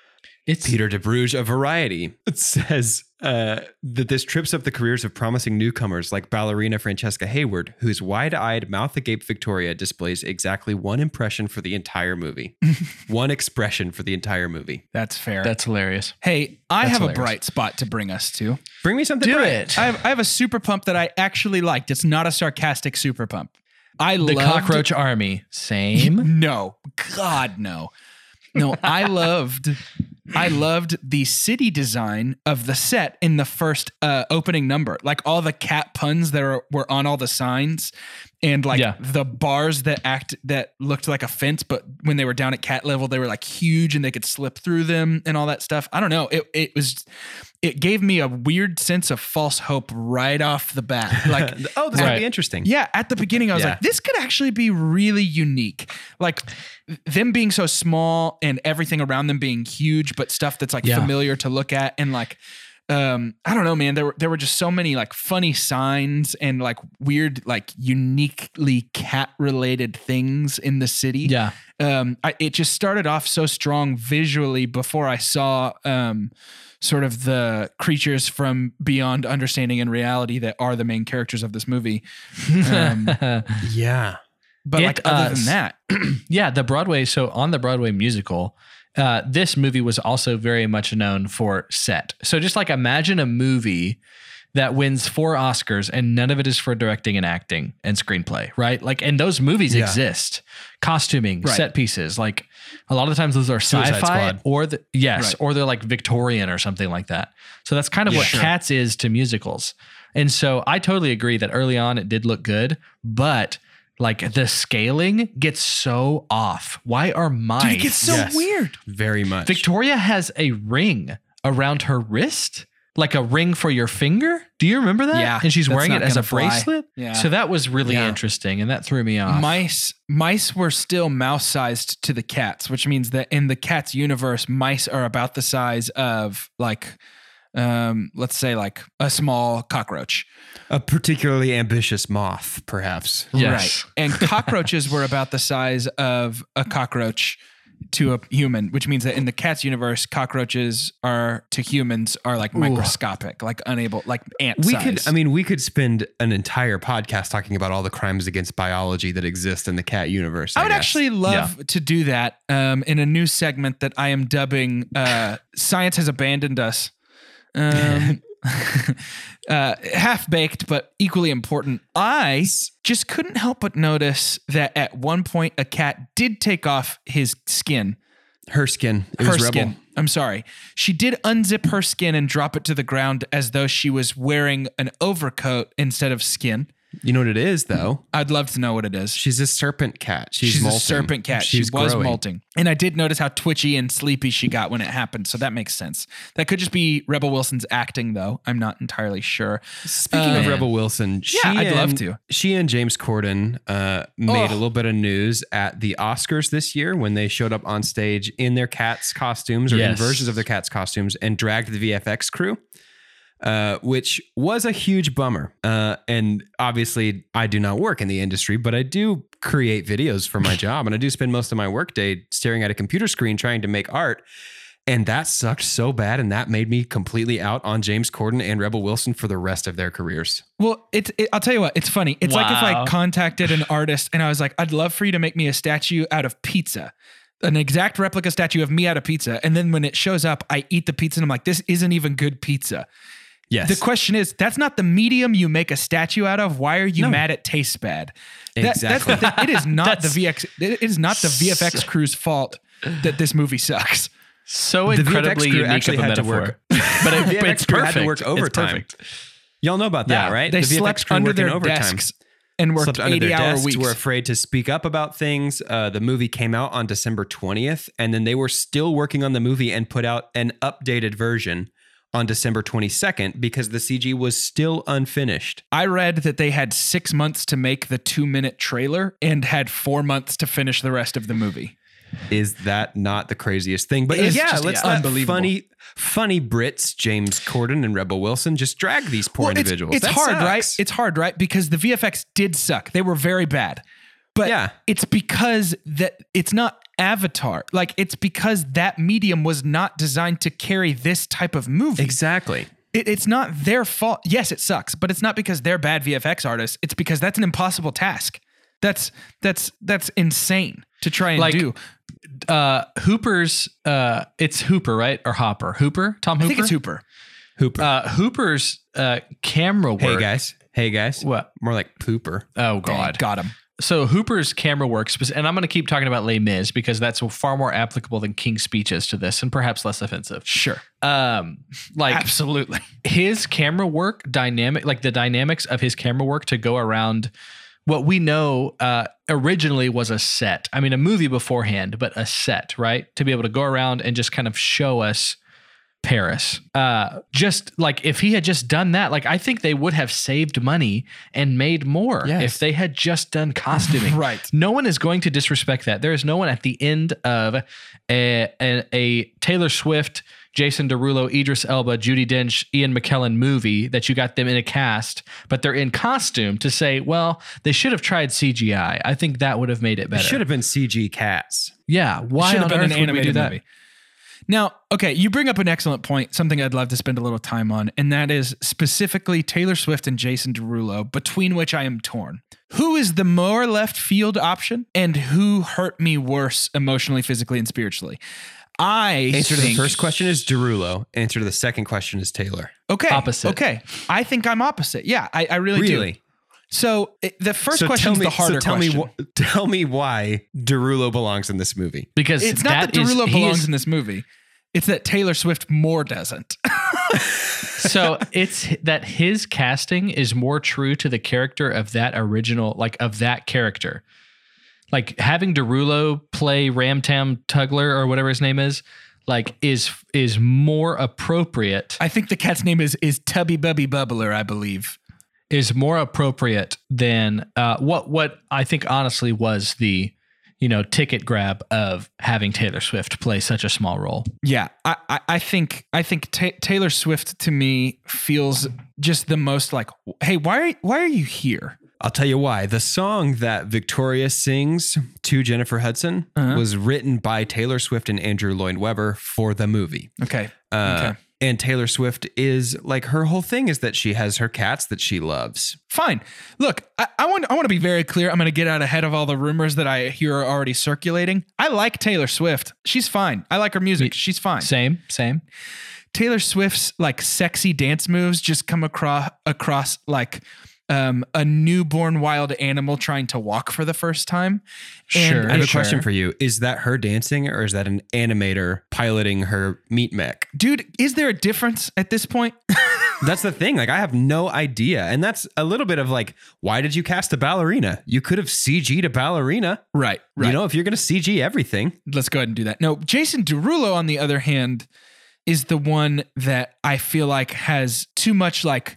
[SPEAKER 3] It's
[SPEAKER 1] Peter Debruge of Variety says uh, that this trips up the careers of promising newcomers like ballerina Francesca Hayward, whose wide eyed, mouth agape Victoria displays exactly one impression for the entire movie, one expression for the entire movie.
[SPEAKER 2] That's fair.
[SPEAKER 3] that's hilarious.
[SPEAKER 2] hey, I
[SPEAKER 3] That's
[SPEAKER 2] have
[SPEAKER 3] hilarious.
[SPEAKER 2] a bright spot to bring us to.
[SPEAKER 1] Bring me something
[SPEAKER 3] Do
[SPEAKER 1] bright.
[SPEAKER 3] it.
[SPEAKER 2] I have, I have a super pump that I actually liked. It's not a sarcastic super pump. I love
[SPEAKER 3] The
[SPEAKER 2] loved,
[SPEAKER 3] cockroach army. Same.
[SPEAKER 2] No, God, no, no. I loved, I loved the city design of the set in the first uh, opening number. Like all the cat puns that are, were on all the signs, and like
[SPEAKER 3] Yeah.
[SPEAKER 2] the bars that act that looked like a fence, but when they were down at cat level, they were like huge and they could slip through them and all that stuff. I don't know. It it was. It gave me a weird sense of false hope right off the bat. Like
[SPEAKER 1] oh, this might
[SPEAKER 3] Right.
[SPEAKER 1] be interesting.
[SPEAKER 2] yeah, at the beginning, I was
[SPEAKER 1] Yeah.
[SPEAKER 2] like, this could actually be really unique. Like them being so small and everything around them being huge, but stuff that's like
[SPEAKER 3] Yeah.
[SPEAKER 2] familiar to look at. And like, um, I don't know, man. There were there were just so many like funny signs and like weird, like uniquely cat related things in the city
[SPEAKER 3] Yeah.
[SPEAKER 2] um, I, it just started off so strong visually before I saw um, sort of the creatures from beyond understanding and reality that are the main characters of this movie. Um,
[SPEAKER 1] Yeah.
[SPEAKER 2] But
[SPEAKER 3] It,
[SPEAKER 2] like other
[SPEAKER 3] uh,
[SPEAKER 2] than that,
[SPEAKER 3] Yeah, the Broadway. So on the Broadway musical, uh, this movie was also very much known for set. So just like imagine a movie that wins four Oscars and none of it is for directing and acting and screenplay, right? Like, and those movies
[SPEAKER 1] Yeah.
[SPEAKER 3] exist. Costuming,
[SPEAKER 2] Right.
[SPEAKER 3] set pieces, like a lot of times those are
[SPEAKER 1] Suicide
[SPEAKER 3] sci-fi
[SPEAKER 1] Squad.
[SPEAKER 3] or the yes,
[SPEAKER 2] Right.
[SPEAKER 3] or they're like Victorian or something like that. So that's kind of
[SPEAKER 2] Yeah.
[SPEAKER 3] what
[SPEAKER 2] Sure.
[SPEAKER 3] Cats is to musicals. And so I totally agree that early on it did look good, but like the scaling gets so off. Why are mice?
[SPEAKER 2] dude, it gets so
[SPEAKER 1] Yes.
[SPEAKER 2] weird.
[SPEAKER 1] Very much.
[SPEAKER 3] Victoria has a ring around her wrist, like a ring for your finger. Do you remember that?
[SPEAKER 2] Yeah,
[SPEAKER 3] and she's wearing it as a
[SPEAKER 2] fly.
[SPEAKER 3] bracelet.
[SPEAKER 2] Yeah.
[SPEAKER 3] So that was really
[SPEAKER 1] Yeah.
[SPEAKER 3] interesting, and that threw me off.
[SPEAKER 2] Mice mice were still mouse sized to the cats, which means that in the cats universe, mice are about the size of like um let's say like a small cockroach.
[SPEAKER 1] a particularly ambitious moth, perhaps.
[SPEAKER 3] Yes.
[SPEAKER 2] Right. And cockroaches were about the size of a cockroach to a human, which means that in the cat's universe, cockroaches are to humans are like microscopic, like unable, like ant
[SPEAKER 1] We
[SPEAKER 2] size.
[SPEAKER 1] could, I mean, we could spend an entire podcast talking about all the crimes against biology that exist in the cat universe.
[SPEAKER 2] I would
[SPEAKER 1] guess.
[SPEAKER 2] actually love to do that um, in a new segment that I am dubbing uh, "Science Has Abandoned Us." Um, uh, half baked, but equally important. I just couldn't help but notice that at one point a cat did take off his skin.
[SPEAKER 1] her skin. It
[SPEAKER 2] her
[SPEAKER 1] was rebel.
[SPEAKER 2] skin. I'm sorry. She did unzip her skin and drop it to the ground as though she was wearing an overcoat instead of skin.
[SPEAKER 1] You know what it is, though?
[SPEAKER 2] I'd love to know what it is.
[SPEAKER 1] She's a serpent cat. She's,
[SPEAKER 2] She's,
[SPEAKER 1] molting.
[SPEAKER 2] a serpent cat.
[SPEAKER 1] She's
[SPEAKER 2] she was
[SPEAKER 1] growing.
[SPEAKER 2] molting. And I did notice how twitchy and sleepy she got when it happened. So that makes sense. That could just be Rebel Wilson's acting, though. I'm not entirely sure.
[SPEAKER 1] Speaking of
[SPEAKER 2] Uh,
[SPEAKER 1] Rebel Wilson, she
[SPEAKER 2] Yeah, I'd
[SPEAKER 1] and,
[SPEAKER 2] love to.
[SPEAKER 1] She and James Corden uh, made
[SPEAKER 2] Oh.
[SPEAKER 1] a little bit of news at the Oscars this year when they showed up on stage in their cats costumes or in
[SPEAKER 3] Yes.
[SPEAKER 1] versions of their cats costumes and dragged the VFX crew. Uh, which was a huge bummer. Uh, and obviously, I do not work in the industry, but I do create videos for my job. And I do spend most of my workday staring at a computer screen trying to make art. And that sucked so bad. And that made me completely out on James Corden and Rebel Wilson for the rest of their careers.
[SPEAKER 2] Well, it's. It, I'll tell you what. It's funny. It's like if I contacted an artist and I was like, "I'd love for you to make me a statue out of pizza, an exact replica statue of me out of pizza." And then when it shows up, I eat the pizza and I'm like, "This isn't even good pizza."
[SPEAKER 1] Yes.
[SPEAKER 2] The question is, that's not the medium you make a statue out of. Why are you
[SPEAKER 1] No.
[SPEAKER 2] mad it tastes bad? That-
[SPEAKER 1] Exactly.
[SPEAKER 2] That's the. It is not the VX. It is not the VFX crew's fault that this movie sucks.
[SPEAKER 3] so
[SPEAKER 1] The
[SPEAKER 3] incredibly
[SPEAKER 1] VFX crew
[SPEAKER 3] unique
[SPEAKER 1] actually
[SPEAKER 3] of a
[SPEAKER 1] had to work.
[SPEAKER 3] but,
[SPEAKER 1] The
[SPEAKER 3] it,
[SPEAKER 1] VFX
[SPEAKER 3] it's perfect.
[SPEAKER 1] had to work
[SPEAKER 3] It's
[SPEAKER 1] overtime.
[SPEAKER 3] perfect.
[SPEAKER 1] Y'all know about that,
[SPEAKER 3] Yeah.
[SPEAKER 1] right?
[SPEAKER 2] They
[SPEAKER 1] the VFX
[SPEAKER 2] slept
[SPEAKER 1] crew
[SPEAKER 2] under their
[SPEAKER 1] overtime.
[SPEAKER 2] desks and worked
[SPEAKER 1] slept under their
[SPEAKER 2] eighty-hour
[SPEAKER 1] desks,
[SPEAKER 2] weeks.
[SPEAKER 1] were afraid to speak up about things. Uh, the movie came out on December 20th, and then they were still working on the movie and put out an updated version on December 22nd because the CG was still unfinished.
[SPEAKER 2] I read that they had six months to make the two-minute trailer and had four months to finish the rest of the movie.
[SPEAKER 1] Is that not the craziest thing? But
[SPEAKER 2] It is
[SPEAKER 1] yeah,
[SPEAKER 2] just
[SPEAKER 1] let's
[SPEAKER 2] yeah,
[SPEAKER 1] let
[SPEAKER 2] unbelievable.
[SPEAKER 1] funny, funny Brits, James Corden and Rebel Wilson, just drag these poor
[SPEAKER 2] Well,
[SPEAKER 1] individuals.
[SPEAKER 2] It's,
[SPEAKER 1] That
[SPEAKER 2] hard,
[SPEAKER 1] sucks.
[SPEAKER 2] right? It's hard, right? Because the VFX did suck. They were very bad. But
[SPEAKER 1] Yeah.
[SPEAKER 2] it's because that it's not Avatar. Like it's because that medium was not designed to carry this type of movie.
[SPEAKER 1] exactly.
[SPEAKER 2] It, it's not their fault. Yes, it sucks, but it's not because they're bad VFX artists. It's because that's an impossible task. That's that's that's insane to try and
[SPEAKER 3] Like,
[SPEAKER 2] do.
[SPEAKER 3] Uh, Hooper's. Uh, it's Hooper, right, or Hopper? Hooper. Tom
[SPEAKER 2] I
[SPEAKER 3] Hooper.
[SPEAKER 2] think it's Hooper.
[SPEAKER 1] Hooper.
[SPEAKER 3] Uh, Hooper's uh, camera work.
[SPEAKER 1] hey guys. Hey guys.
[SPEAKER 3] What?
[SPEAKER 1] More like pooper.
[SPEAKER 3] Oh
[SPEAKER 2] Dang,
[SPEAKER 3] God.
[SPEAKER 2] got him.
[SPEAKER 3] So Hooper's camera work, and I'm going to keep talking about Les Mis because that's far more applicable than King's Speech is to this, and perhaps less offensive.
[SPEAKER 2] Sure,
[SPEAKER 3] Um, like
[SPEAKER 2] absolutely.
[SPEAKER 3] his camera work dynamic, like the dynamics of his camera work to go around what we know uh, originally was a set. I mean, a movie beforehand, but a set, right? To be able to go around and just kind of show us Paris. Uh, just like if he had just done that, like I think they would have saved money and made more
[SPEAKER 1] Yes.
[SPEAKER 3] if they had just done costuming.
[SPEAKER 2] Right.
[SPEAKER 3] No one is going to disrespect that. There is no one at the end of a, a, a Taylor Swift, Jason Derulo, Idris Elba, Judi Dench, Ian McKellen movie that you got them in a cast, but they're in costume to say, well, they should have tried CGI. I think that would have made it
[SPEAKER 1] It
[SPEAKER 3] better.
[SPEAKER 1] should have been CG cats.
[SPEAKER 3] Yeah. Why
[SPEAKER 2] should
[SPEAKER 3] on
[SPEAKER 2] have been
[SPEAKER 3] earth
[SPEAKER 2] an
[SPEAKER 3] would we do
[SPEAKER 2] animated
[SPEAKER 3] that?
[SPEAKER 2] movie. Now, okay, you bring up an excellent point, something I'd love to spend a little time on, and that is specifically Taylor Swift and Jason Derulo, between which I am torn. Who is the more left field option, and who hurt me worse emotionally, physically, and spiritually? I
[SPEAKER 1] Answer to the first question is Derulo. Answer to the second question is Taylor.
[SPEAKER 2] Okay,
[SPEAKER 3] Opposite.
[SPEAKER 2] Okay, I think I'm opposite. Yeah, I, I really, do. So eh, the first
[SPEAKER 1] So
[SPEAKER 2] question is the harder
[SPEAKER 1] so tell
[SPEAKER 2] question.
[SPEAKER 1] me, wh- tell me why Derulo belongs in this movie.
[SPEAKER 3] Because
[SPEAKER 2] it's not that Derulo
[SPEAKER 3] he
[SPEAKER 2] belongs
[SPEAKER 3] is-
[SPEAKER 2] in this movie. It's that Taylor Swift more doesn't.
[SPEAKER 3] so it's that his casting is more true to the character of that original, like of that character. Like having Derulo play Ramtam Tugler or whatever his name is, like is is more appropriate.
[SPEAKER 2] I think the cat's name is is Tubby Bubby Bubbler, I believe.
[SPEAKER 3] is more appropriate than uh, what what I think honestly was the you know ticket grab of having Taylor Swift play such a small role.
[SPEAKER 2] Yeah, I, I, I think I think Ta- Taylor Swift to me feels just the most like, hey, why are why are you here?
[SPEAKER 1] I'll tell you why. The song that Victoria sings to Jennifer Hudson
[SPEAKER 2] Uh-huh.
[SPEAKER 1] was written by Taylor Swift and Andrew Lloyd Webber for the movie.
[SPEAKER 2] Okay,
[SPEAKER 1] Uh,
[SPEAKER 2] Okay.
[SPEAKER 1] And Taylor Swift is like her whole thing is that she has her cats that she loves.
[SPEAKER 2] fine. Look, I, I want I want to be very clear. I'm going to get out ahead of all the rumors that I hear are already circulating. I like Taylor Swift. She's fine. I like her music. She's fine.
[SPEAKER 3] Same, same.
[SPEAKER 2] Taylor Swift's like sexy dance moves just come across across like um, a newborn wild animal trying to walk for the first time.
[SPEAKER 3] Sure.
[SPEAKER 1] I have a
[SPEAKER 3] Sure.
[SPEAKER 1] question for you. Is that her dancing or is that an animator piloting her meat mech?
[SPEAKER 2] dude, is there a difference at this point?
[SPEAKER 1] That's the thing. Like, I have no idea. And that's a little bit of like, why did you cast a ballerina? You could have CG'd a ballerina.
[SPEAKER 2] right, right.
[SPEAKER 1] You know, if you're going to CG everything.
[SPEAKER 2] let's go ahead and do that. No, Jason Derulo, on the other hand, is the one that I feel like has too much like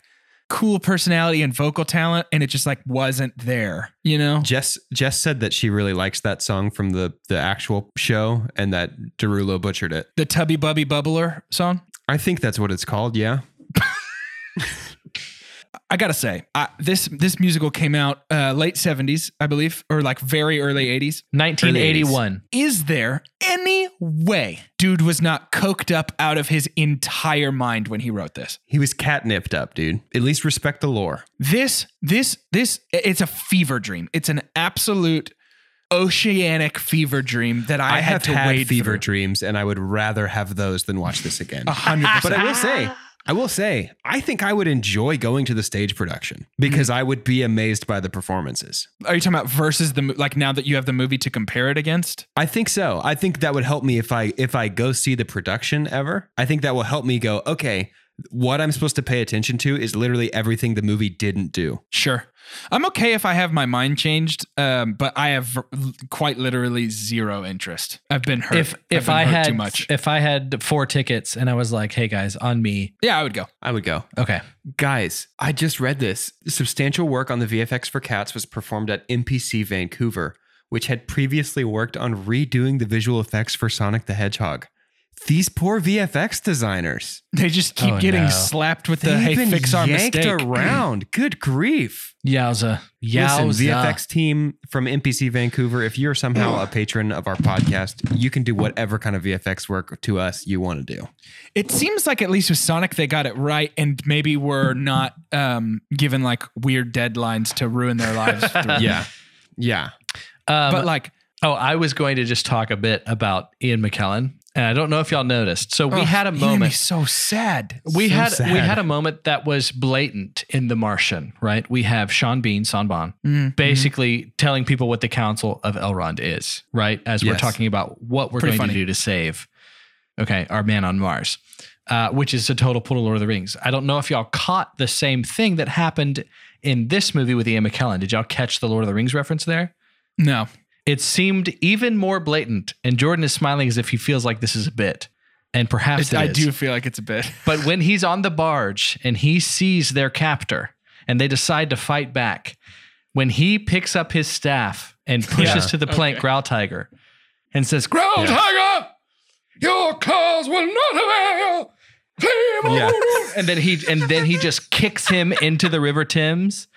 [SPEAKER 2] cool personality and vocal talent, and it just like wasn't there. You know?
[SPEAKER 1] Jess Jess said that she really likes that song from the the actual show and that Derulo butchered it.
[SPEAKER 2] The Tubby Bubby Bubbler song.
[SPEAKER 1] I think that's what it's called. Yeah.
[SPEAKER 2] I gotta say, I, this this musical came out uh, late seventies, I believe, or like very early eighties.
[SPEAKER 3] 1981.
[SPEAKER 2] Is there any way dude was not coked up out of his entire mind when he wrote this?
[SPEAKER 1] He was catnipped up, dude. At least respect the lore.
[SPEAKER 2] This, this, this, it's a fever dream. It's an absolute oceanic fever dream that I,
[SPEAKER 1] I,
[SPEAKER 2] had
[SPEAKER 1] have
[SPEAKER 2] to
[SPEAKER 1] had
[SPEAKER 2] wade
[SPEAKER 1] fever
[SPEAKER 2] through.
[SPEAKER 1] dreams, and I would rather have those than watch this again.
[SPEAKER 2] A hundred percent.
[SPEAKER 1] But I will say, I will say, I think I would enjoy going to the stage production because mm. I would be amazed by the performances.
[SPEAKER 2] Are you talking about versus the like now that you have the movie to compare it against?
[SPEAKER 1] I think so. I think that would help me if I if I go see the production ever. I think that will help me go, okay, what I'm supposed to pay attention to is literally everything the movie didn't do.
[SPEAKER 2] Sure. I'm okay if I have my mind changed, um, but I have v- quite literally zero interest. I've been hurt.
[SPEAKER 3] If
[SPEAKER 2] I've
[SPEAKER 3] if
[SPEAKER 2] been
[SPEAKER 3] I
[SPEAKER 2] hurt
[SPEAKER 3] had
[SPEAKER 2] too much,
[SPEAKER 3] if I had four tickets and I was like, "Hey guys, on me."
[SPEAKER 2] yeah, I would go.
[SPEAKER 1] I would go.
[SPEAKER 3] Okay.
[SPEAKER 1] Guys, I just read this. Substantial work on the VFX for Cats was performed at MPC Vancouver, which had previously worked on redoing the visual effects for Sonic the Hedgehog. These poor VFX designers.
[SPEAKER 2] They just keep
[SPEAKER 3] Oh,
[SPEAKER 2] getting
[SPEAKER 3] no.
[SPEAKER 2] slapped with the
[SPEAKER 1] They've
[SPEAKER 2] hey,
[SPEAKER 1] been
[SPEAKER 2] fix our
[SPEAKER 1] yanked
[SPEAKER 2] mistake.
[SPEAKER 1] around. Good grief.
[SPEAKER 3] Yowza. Yowza.
[SPEAKER 1] Listen, VFX team from MPC Vancouver, if you're somehow a patron of our podcast, you can do whatever kind of VFX work to us you want to do.
[SPEAKER 2] It seems like at least with Sonic they got it right, and maybe we're not um, given like weird deadlines to ruin their lives.
[SPEAKER 1] Yeah. Yeah.
[SPEAKER 3] Um,
[SPEAKER 2] but like
[SPEAKER 3] oh, I was going to just talk a bit about Ian McKellen, and I don't know if y'all noticed. So we
[SPEAKER 2] ugh,
[SPEAKER 3] had a
[SPEAKER 2] he made me
[SPEAKER 3] moment.
[SPEAKER 2] so sad.
[SPEAKER 3] we
[SPEAKER 1] So
[SPEAKER 3] had we had a moment that was blatant in The Martian, right? We have Sean Bean, Son Bon,
[SPEAKER 2] Mm,
[SPEAKER 3] basically telling people what the Council of Elrond is, right? As we're talking about what we're
[SPEAKER 2] Pretty
[SPEAKER 3] going
[SPEAKER 2] funny.
[SPEAKER 3] to do to save, okay, our man on Mars, uh, which is a total pull of Lord of the Rings. I don't know if y'all caught the same thing that happened in this movie with Ian McKellen. Did y'all catch the Lord of the Rings reference there?
[SPEAKER 2] no,
[SPEAKER 3] It seemed even more blatant, and Jordan is smiling as if he feels like this is a bit, and perhaps
[SPEAKER 2] It-
[SPEAKER 3] it
[SPEAKER 2] I
[SPEAKER 3] is.
[SPEAKER 2] do feel like it's a bit.
[SPEAKER 3] But when he's on the barge and he sees their captor and they decide to fight back, when he picks up his staff and pushes
[SPEAKER 1] Yeah.
[SPEAKER 3] to the plank
[SPEAKER 2] Okay.
[SPEAKER 3] Growl Tiger and says, Growl
[SPEAKER 1] Yeah.
[SPEAKER 3] Tiger, your cause will not avail.
[SPEAKER 1] Yeah.
[SPEAKER 3] and then he and then he just kicks him into the River Thames.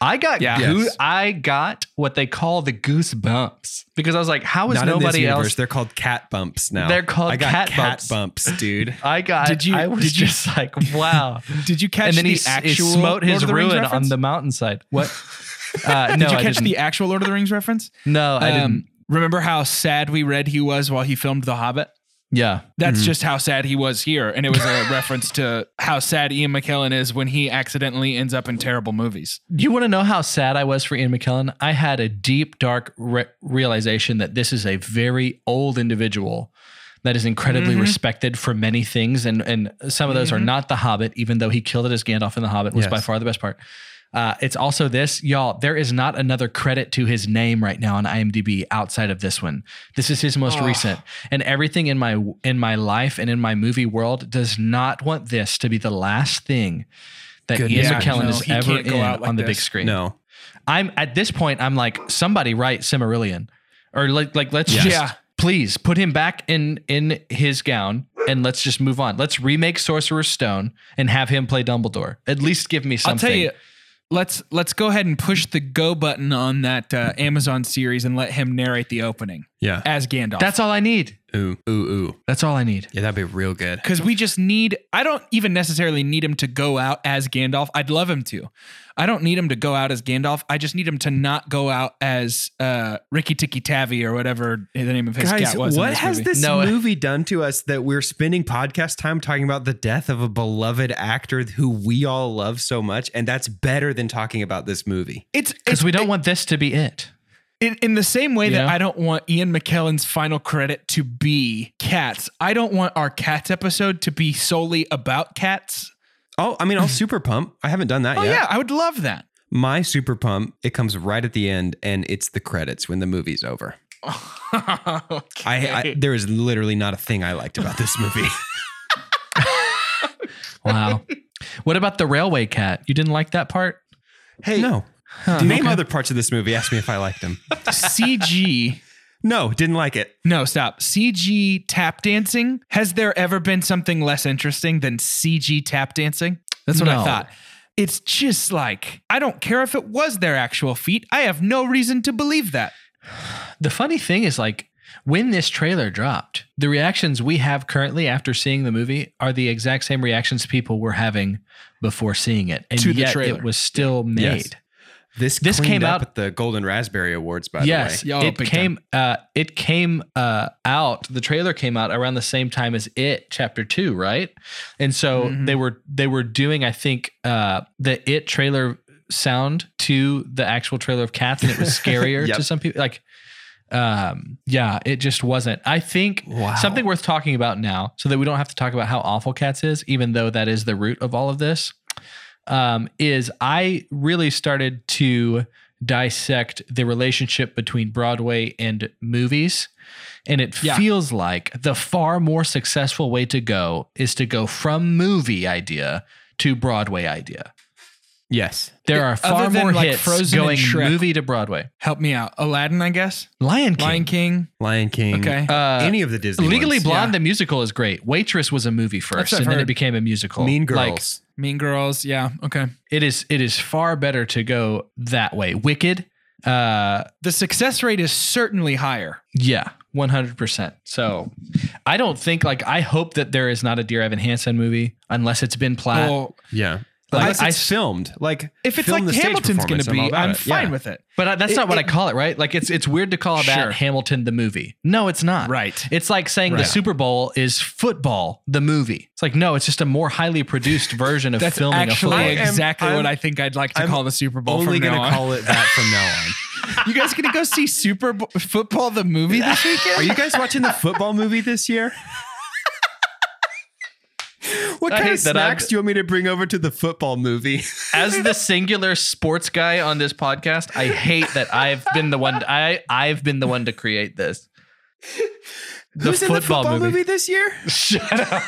[SPEAKER 3] I got
[SPEAKER 2] Yeah.
[SPEAKER 3] goo-
[SPEAKER 1] Yes.
[SPEAKER 3] I got what they call the goosebumps because I was like, how is
[SPEAKER 1] Not
[SPEAKER 3] nobody else?
[SPEAKER 1] They're called cat bumps now.
[SPEAKER 3] They're called
[SPEAKER 1] I got
[SPEAKER 3] cat
[SPEAKER 1] cat,
[SPEAKER 3] bumps.
[SPEAKER 1] bumps. dude.
[SPEAKER 3] I got.
[SPEAKER 2] Did you-
[SPEAKER 3] I was
[SPEAKER 2] did you-
[SPEAKER 3] just like, wow.
[SPEAKER 2] Did you catch
[SPEAKER 3] and then
[SPEAKER 2] the
[SPEAKER 3] he, s- he
[SPEAKER 2] actual
[SPEAKER 3] smote his
[SPEAKER 2] Lord of the
[SPEAKER 3] ruin on the mountainside. What? Uh, no,
[SPEAKER 2] Did you catch
[SPEAKER 3] didn't.
[SPEAKER 2] the actual Lord of the Rings reference?
[SPEAKER 3] no, I didn't.
[SPEAKER 2] Um, remember how sad we read he was while he filmed The Hobbit?
[SPEAKER 3] Yeah.
[SPEAKER 2] That's just how sad he was here. And it was a reference to how sad Ian McKellen is when he accidentally ends up in terrible movies.
[SPEAKER 3] You want to know how sad I was for Ian McKellen? I had a deep, dark re- realization that this is a very old individual that is incredibly
[SPEAKER 2] Mhm.
[SPEAKER 3] respected for many things, and and some of those are
[SPEAKER 2] Mhm.
[SPEAKER 3] not the Hobbit, even though he killed it as Gandalf in the Hobbit was by far the best part. Uh, it's also this, y'all. There is not another credit to his name right now on IMDb outside of this one. This is his most
[SPEAKER 2] Oh.
[SPEAKER 3] recent, and everything in my in my life and in my movie world does not want this to be the last thing that
[SPEAKER 1] Good.
[SPEAKER 3] Ian
[SPEAKER 2] Yeah,
[SPEAKER 3] McKellen
[SPEAKER 2] no,
[SPEAKER 3] is ever
[SPEAKER 2] can't
[SPEAKER 3] in
[SPEAKER 2] like
[SPEAKER 3] on the big screen.
[SPEAKER 1] No.
[SPEAKER 3] I'm at this point. I'm like, somebody write Silmarillion, or like, like let's
[SPEAKER 1] Yes.
[SPEAKER 3] just
[SPEAKER 2] Yeah.
[SPEAKER 3] please put him back in in his gown and let's just move on. Let's remake Sorcerer's Stone and have him play Dumbledore. At least give me something.
[SPEAKER 2] I'll tell you, let's let's go ahead and push the go button on that uh, Amazon series and let him narrate the opening
[SPEAKER 1] Yeah.
[SPEAKER 2] as Gandalf.
[SPEAKER 3] That's all I need.
[SPEAKER 1] Ooh, ooh, ooh.
[SPEAKER 3] That's all I need.
[SPEAKER 1] Yeah, that'd be real good.
[SPEAKER 2] because we just need i don't even necessarily need him to go out as gandalf i'd love him to i don't need him to go out as gandalf i just need him to not go out as uh ricky tikki tavi or whatever the name of his
[SPEAKER 1] Guys,
[SPEAKER 2] cat was in
[SPEAKER 1] what
[SPEAKER 2] this
[SPEAKER 1] has
[SPEAKER 2] movie.
[SPEAKER 1] this
[SPEAKER 3] No.
[SPEAKER 1] movie done to us that we're spending podcast time talking about the death of a beloved actor who we all love so much? And that's better than talking about this movie.
[SPEAKER 2] it's
[SPEAKER 3] Because we don't want this to be it.
[SPEAKER 2] In, in the same way that i don't want ian mckellen's final credit to be cats i don't want our cats episode to be solely about cats
[SPEAKER 1] Oh, I mean, I'll super pump. I haven't done that
[SPEAKER 2] oh
[SPEAKER 1] yet.
[SPEAKER 2] yeah i would love that
[SPEAKER 1] My super pump, it comes right at the end and it's the credits when the movie's over. I, I there is literally not a thing I liked about this movie.
[SPEAKER 3] Wow. what about the railway cat? You didn't like that part?
[SPEAKER 1] hey, no.
[SPEAKER 3] Huh.
[SPEAKER 1] Name other parts of this movie. Ask me if I liked them.
[SPEAKER 2] cg
[SPEAKER 1] No, didn't like it.
[SPEAKER 2] No, stop. CG tap dancing. Has there ever been something less interesting than CG tap dancing? That's what I thought. It's just like, I don't care if it was their actual feet. I have no reason to believe that.
[SPEAKER 3] The funny thing is, like, when this trailer dropped, the reactions we have currently after seeing the movie are the exact same reactions people were having before seeing it, and
[SPEAKER 2] To the
[SPEAKER 3] yet
[SPEAKER 2] trailer.
[SPEAKER 3] it was still made.
[SPEAKER 1] Yes. This
[SPEAKER 3] This came
[SPEAKER 1] up
[SPEAKER 3] out-
[SPEAKER 1] at the Golden Raspberry Awards. By
[SPEAKER 3] yes,
[SPEAKER 1] the way,
[SPEAKER 2] Oh,
[SPEAKER 3] it came. Uh, it came uh, out. The trailer came out around the same time as it Chapter Two, right? And so
[SPEAKER 2] Mhm.
[SPEAKER 3] they were they were doing, I think, uh, the it trailer sound to the actual trailer of Cats, and it was scarier
[SPEAKER 1] Yep.
[SPEAKER 3] to some people. Like, um, yeah, it just wasn't. I think
[SPEAKER 1] Wow.
[SPEAKER 3] something worth talking about now, so that we don't have to talk about how awful Cats is, even though that is the root of all of this. Um, is I really started to dissect the relationship between Broadway and movies. And it
[SPEAKER 2] Yeah.
[SPEAKER 3] feels like the far more successful way to go is to go from movie idea to Broadway idea.
[SPEAKER 1] yes.
[SPEAKER 3] There
[SPEAKER 2] Yeah,
[SPEAKER 3] are
[SPEAKER 2] other
[SPEAKER 3] far
[SPEAKER 2] than,
[SPEAKER 3] more
[SPEAKER 2] like,
[SPEAKER 3] hits
[SPEAKER 2] Frozen and
[SPEAKER 3] going
[SPEAKER 2] Shrek.
[SPEAKER 3] movie to Broadway.
[SPEAKER 2] Help me out. Aladdin, I guess.
[SPEAKER 3] Lion King.
[SPEAKER 2] Lion King.
[SPEAKER 1] Lion King.
[SPEAKER 2] Okay.
[SPEAKER 3] Uh,
[SPEAKER 1] Any of the Disney
[SPEAKER 3] Legally
[SPEAKER 1] ones.
[SPEAKER 3] Blonde,
[SPEAKER 2] Yeah.
[SPEAKER 3] the musical is great. Waitress was a movie first,
[SPEAKER 2] I've
[SPEAKER 3] and then it became a musical.
[SPEAKER 1] Mean
[SPEAKER 3] Like,
[SPEAKER 1] Girls.
[SPEAKER 2] Mean Girls. Yeah. Okay.
[SPEAKER 3] it is. It is far better to go that way. Wicked. Uh,
[SPEAKER 2] The success rate is certainly higher.
[SPEAKER 3] Yeah, one hundred percent. So, I don't think like I hope that there is not a Dear Evan Hansen movie unless it's Ben Platt.
[SPEAKER 2] Well,
[SPEAKER 1] yeah.
[SPEAKER 3] Like, I
[SPEAKER 1] filmed. Like
[SPEAKER 2] if it's like Hamilton's going to
[SPEAKER 1] performance, I'm
[SPEAKER 2] be, I'm fine
[SPEAKER 1] Yeah.
[SPEAKER 2] with it.
[SPEAKER 3] but I, that's
[SPEAKER 2] it-
[SPEAKER 3] not what I call it, right? Like it's it's weird to call about
[SPEAKER 2] Sure.
[SPEAKER 3] Hamilton the movie. No, it's not.
[SPEAKER 2] Right.
[SPEAKER 3] It's like saying the Super Bowl is football the movie. It's like no, it's just a more highly produced version of
[SPEAKER 2] That's
[SPEAKER 3] filming a
[SPEAKER 2] actually
[SPEAKER 3] football.
[SPEAKER 1] I am-
[SPEAKER 2] exactly what
[SPEAKER 1] I'm-
[SPEAKER 2] I think I'd like to
[SPEAKER 1] I'm
[SPEAKER 2] call the Super Bowl
[SPEAKER 1] only
[SPEAKER 2] from
[SPEAKER 1] going to call it that from now on.
[SPEAKER 2] You guys gonna go see Super Bowl, football the movie this weekend?
[SPEAKER 1] Are you guys watching the football movie this year? What
[SPEAKER 3] I
[SPEAKER 1] kind of
[SPEAKER 3] that I'm-
[SPEAKER 1] snacks do you want me to bring over to the football movie?
[SPEAKER 3] As the singular sports guy on this podcast, I hate that I've been the one. I I've been the one to create this. The
[SPEAKER 1] Who's in the
[SPEAKER 3] football
[SPEAKER 1] football
[SPEAKER 3] movie.
[SPEAKER 1] movie this year?
[SPEAKER 3] Shut up.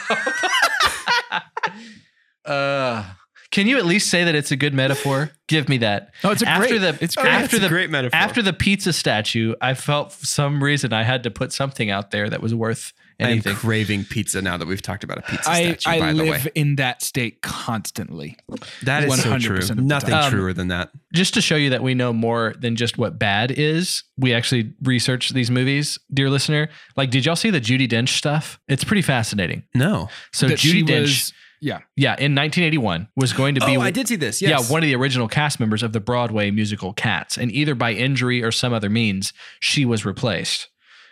[SPEAKER 3] uh, Can you at least say that it's a good metaphor? Give me that.
[SPEAKER 2] Oh, it's a
[SPEAKER 3] after
[SPEAKER 2] great-
[SPEAKER 3] the
[SPEAKER 2] it's great.
[SPEAKER 3] after
[SPEAKER 1] It's a
[SPEAKER 3] the
[SPEAKER 1] great metaphor.
[SPEAKER 3] after the pizza statue. I felt for some reason I had to put something out there that was worth
[SPEAKER 1] I'm
[SPEAKER 3] anything.
[SPEAKER 1] craving pizza now that we've talked about a pizza
[SPEAKER 2] I,
[SPEAKER 1] statue.
[SPEAKER 2] I
[SPEAKER 1] by the way,
[SPEAKER 2] live in that state constantly.
[SPEAKER 1] that is so
[SPEAKER 2] 100%
[SPEAKER 1] true.
[SPEAKER 2] of the
[SPEAKER 1] Nothing
[SPEAKER 3] time.
[SPEAKER 1] truer than that.
[SPEAKER 3] Um, just to show you that we know more than just what bad is, we actually researched these movies, dear listener. Like, did y'all see the Judi Dench stuff? It's pretty fascinating.
[SPEAKER 1] No.
[SPEAKER 3] So
[SPEAKER 2] That Judi
[SPEAKER 3] Dench,
[SPEAKER 2] was- yeah.
[SPEAKER 3] yeah, in 1981 was going to be
[SPEAKER 1] oh, I did see this. Yes.
[SPEAKER 3] Yeah, one of the original cast members of the Broadway musical Cats, and either by injury or some other means, she was replaced.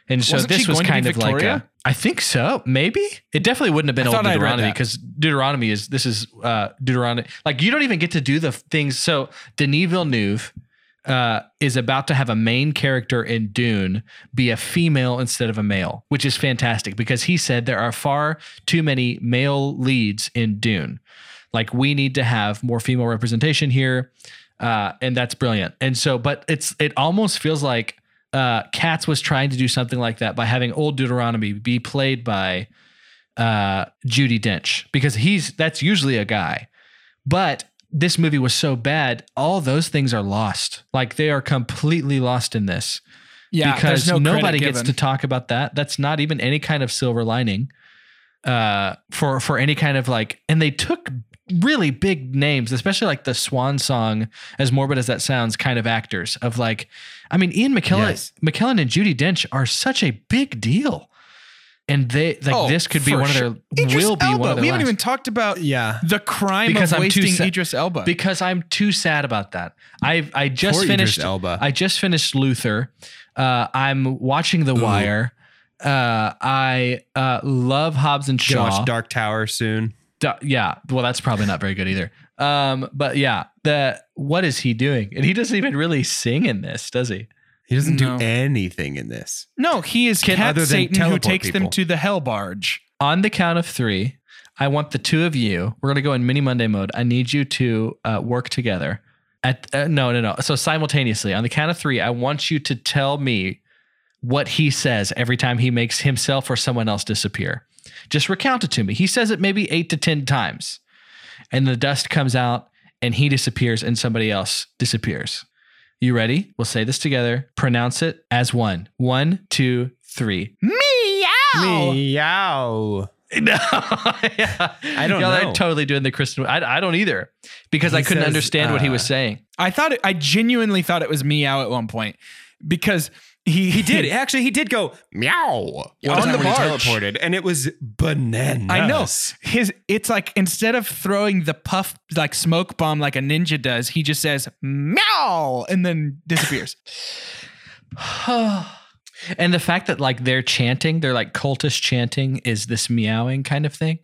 [SPEAKER 3] And so
[SPEAKER 2] Wasn't
[SPEAKER 3] this was
[SPEAKER 2] going to be
[SPEAKER 3] kind of like a, I think so, maybe it definitely wouldn't have been old
[SPEAKER 2] thought I'd read
[SPEAKER 3] Deuteronomy because Deuteronomy is this is uh, Deuteronomy. Like you don't even get to do the things. So Denis Villeneuve uh, is about to have a main character in Dune be a female instead of a male, which is fantastic because he said there are far too many male leads in Dune. Like we need to have more female representation here, uh, and that's brilliant. And so, but it's it almost feels like uh, Cats was trying to do something like that by having old Deuteronomy be played by uh, Judi Dench because he's that's usually a guy, but this movie was so bad, all those things are lost. Like they are completely lost in this
[SPEAKER 2] Yeah.
[SPEAKER 3] because
[SPEAKER 2] no
[SPEAKER 3] nobody gets to talk about that. That's not even any kind of silver lining uh, for for any kind of like. And they took really big names, especially like the Swan Song, as morbid as that sounds, kind of actors of like. I mean, Ian McKellen,
[SPEAKER 1] Yes.
[SPEAKER 3] McKellen and Judi Dench are such a big deal, and they like
[SPEAKER 2] Oh,
[SPEAKER 3] this could be one
[SPEAKER 2] sure.
[SPEAKER 3] of their
[SPEAKER 2] Idris
[SPEAKER 3] will be
[SPEAKER 2] Elba.
[SPEAKER 3] one of their
[SPEAKER 2] We haven't
[SPEAKER 3] last.
[SPEAKER 2] even talked about
[SPEAKER 1] Yeah.
[SPEAKER 2] the crime
[SPEAKER 3] Because
[SPEAKER 2] of
[SPEAKER 3] I'm too
[SPEAKER 2] wasting
[SPEAKER 3] sa-
[SPEAKER 2] Idris Elba.
[SPEAKER 3] because I'm too sad about that. I I just
[SPEAKER 1] Poor Idris
[SPEAKER 3] finished
[SPEAKER 1] Elba.
[SPEAKER 3] I just finished Luther. Uh, I'm watching The Wire. Uh, I uh, love Hobbs and
[SPEAKER 1] Gonna
[SPEAKER 3] Shaw.
[SPEAKER 1] watch Dark Tower soon.
[SPEAKER 3] Da- yeah, well, that's probably not very good either. Um, but yeah, the what is he doing? And he doesn't even really sing in this, does he?
[SPEAKER 1] He doesn't
[SPEAKER 2] No.
[SPEAKER 1] do anything in this.
[SPEAKER 2] no, he is
[SPEAKER 3] Can-
[SPEAKER 2] Cat Satan who
[SPEAKER 1] teleport
[SPEAKER 2] takes them to the hell barge.
[SPEAKER 3] On the count of three, I want the two of you. We're gonna go in mini Monday mode. I need you to uh, work together. At uh, no, no, no. So simultaneously, on the count of three, I want you to tell me what he says every time he makes himself or someone else disappear. Just recount it to me. He says it maybe eight to ten times, and the dust comes out, and he disappears, and somebody else disappears. You ready? We'll say this together. Pronounce it as one. One, two, three.
[SPEAKER 2] Meow.
[SPEAKER 1] Meow.
[SPEAKER 3] No, I
[SPEAKER 1] don't
[SPEAKER 3] Y'all
[SPEAKER 1] know.
[SPEAKER 3] are totally doing the Kristen. I, I don't either because
[SPEAKER 1] He
[SPEAKER 3] I couldn't
[SPEAKER 1] says,
[SPEAKER 3] understand what he was
[SPEAKER 1] uh,
[SPEAKER 3] saying.
[SPEAKER 2] I thought it, I genuinely thought it was meow at one point because he
[SPEAKER 1] He did. Actually, he did go meow
[SPEAKER 2] On the
[SPEAKER 1] when he
[SPEAKER 2] barge.
[SPEAKER 1] teleported, and it was bananas.
[SPEAKER 2] I know his. It's like instead of throwing the puff like smoke bomb like a ninja does, he just says meow and then disappears.
[SPEAKER 3] and the fact that like they're chanting, they're like cultist chanting, is this meowing kind of thing.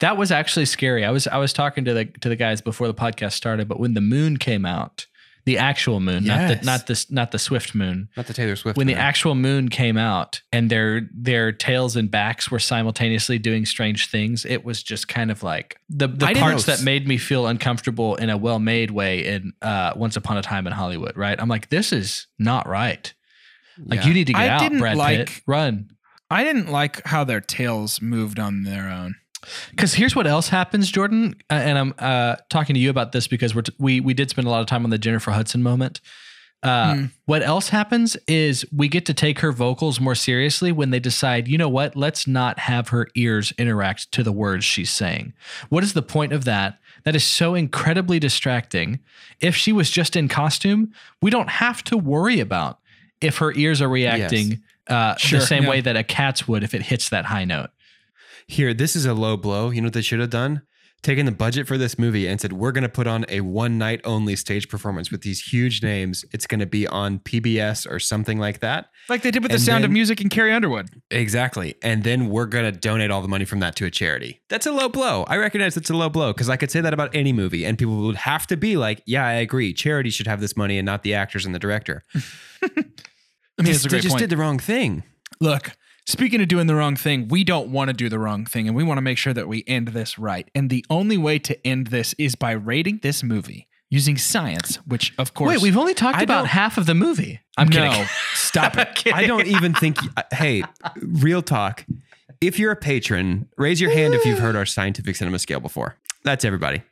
[SPEAKER 3] That was actually scary. I was I was talking to the to the guys before the podcast started, but when the moon came out, the actual moon, not the not this not the Swift moon,
[SPEAKER 1] Not the Taylor Swift.
[SPEAKER 3] when the actual moon came out and their their tails and backs were simultaneously doing strange things it was just kind of like the, the
[SPEAKER 1] I
[SPEAKER 3] parts that made me feel uncomfortable in a well-made way in uh, once upon a time in hollywood right i'm like this is not right like
[SPEAKER 1] Yeah.
[SPEAKER 3] you need to get
[SPEAKER 2] I
[SPEAKER 3] out brad
[SPEAKER 2] like-
[SPEAKER 3] pitt run
[SPEAKER 2] I didn't like how their tails moved on their own.
[SPEAKER 3] Because here's what else happens jordan uh, and i'm uh, talking to you about this because we're t- we we did spend a lot of time on the jennifer hudson moment uh,
[SPEAKER 2] Hmm.
[SPEAKER 3] What else happens is we get to take her vocals more seriously when they decide, you know what, let's not have her ears interact to the words she's saying. What is the point of that? That is so incredibly distracting. If she was just in costume, we don't have to worry about if her ears are reacting uh,
[SPEAKER 2] Sure,
[SPEAKER 3] the same
[SPEAKER 2] yeah.
[SPEAKER 3] way that a cat's would if it hits that high note.
[SPEAKER 1] Here, this is a low blow. You know what they should have done? Taken the budget for this movie and said, we're going to put on a one night only stage performance with these huge names. It's going to be on PBS or something like that.
[SPEAKER 2] Like they did with the
[SPEAKER 1] And
[SPEAKER 2] Sound of Music and Carrie Underwood.
[SPEAKER 1] Exactly. And then we're going to donate all the money from that to a charity. That's a low blow. I recognize it's a low blow because I could say that about any movie and people would have to be like, yeah, I agree. Charity should have this money and not the actors and the director.
[SPEAKER 2] I mean,
[SPEAKER 1] Just- they just
[SPEAKER 2] point.
[SPEAKER 1] did the wrong thing.
[SPEAKER 2] Look, speaking of doing the wrong thing, we don't want to do the wrong thing, and we want to make sure that we end this right. And the only way to end this is by rating this movie using science, which of course.
[SPEAKER 3] Wait, we've only talked
[SPEAKER 1] I
[SPEAKER 3] about half of the movie. I'm
[SPEAKER 2] no,
[SPEAKER 3] kidding.
[SPEAKER 2] stop it.
[SPEAKER 1] I don't even think. Uh, hey, real talk. If you're a patron, raise your hand if you've heard our scientific cinema scale before. That's everybody.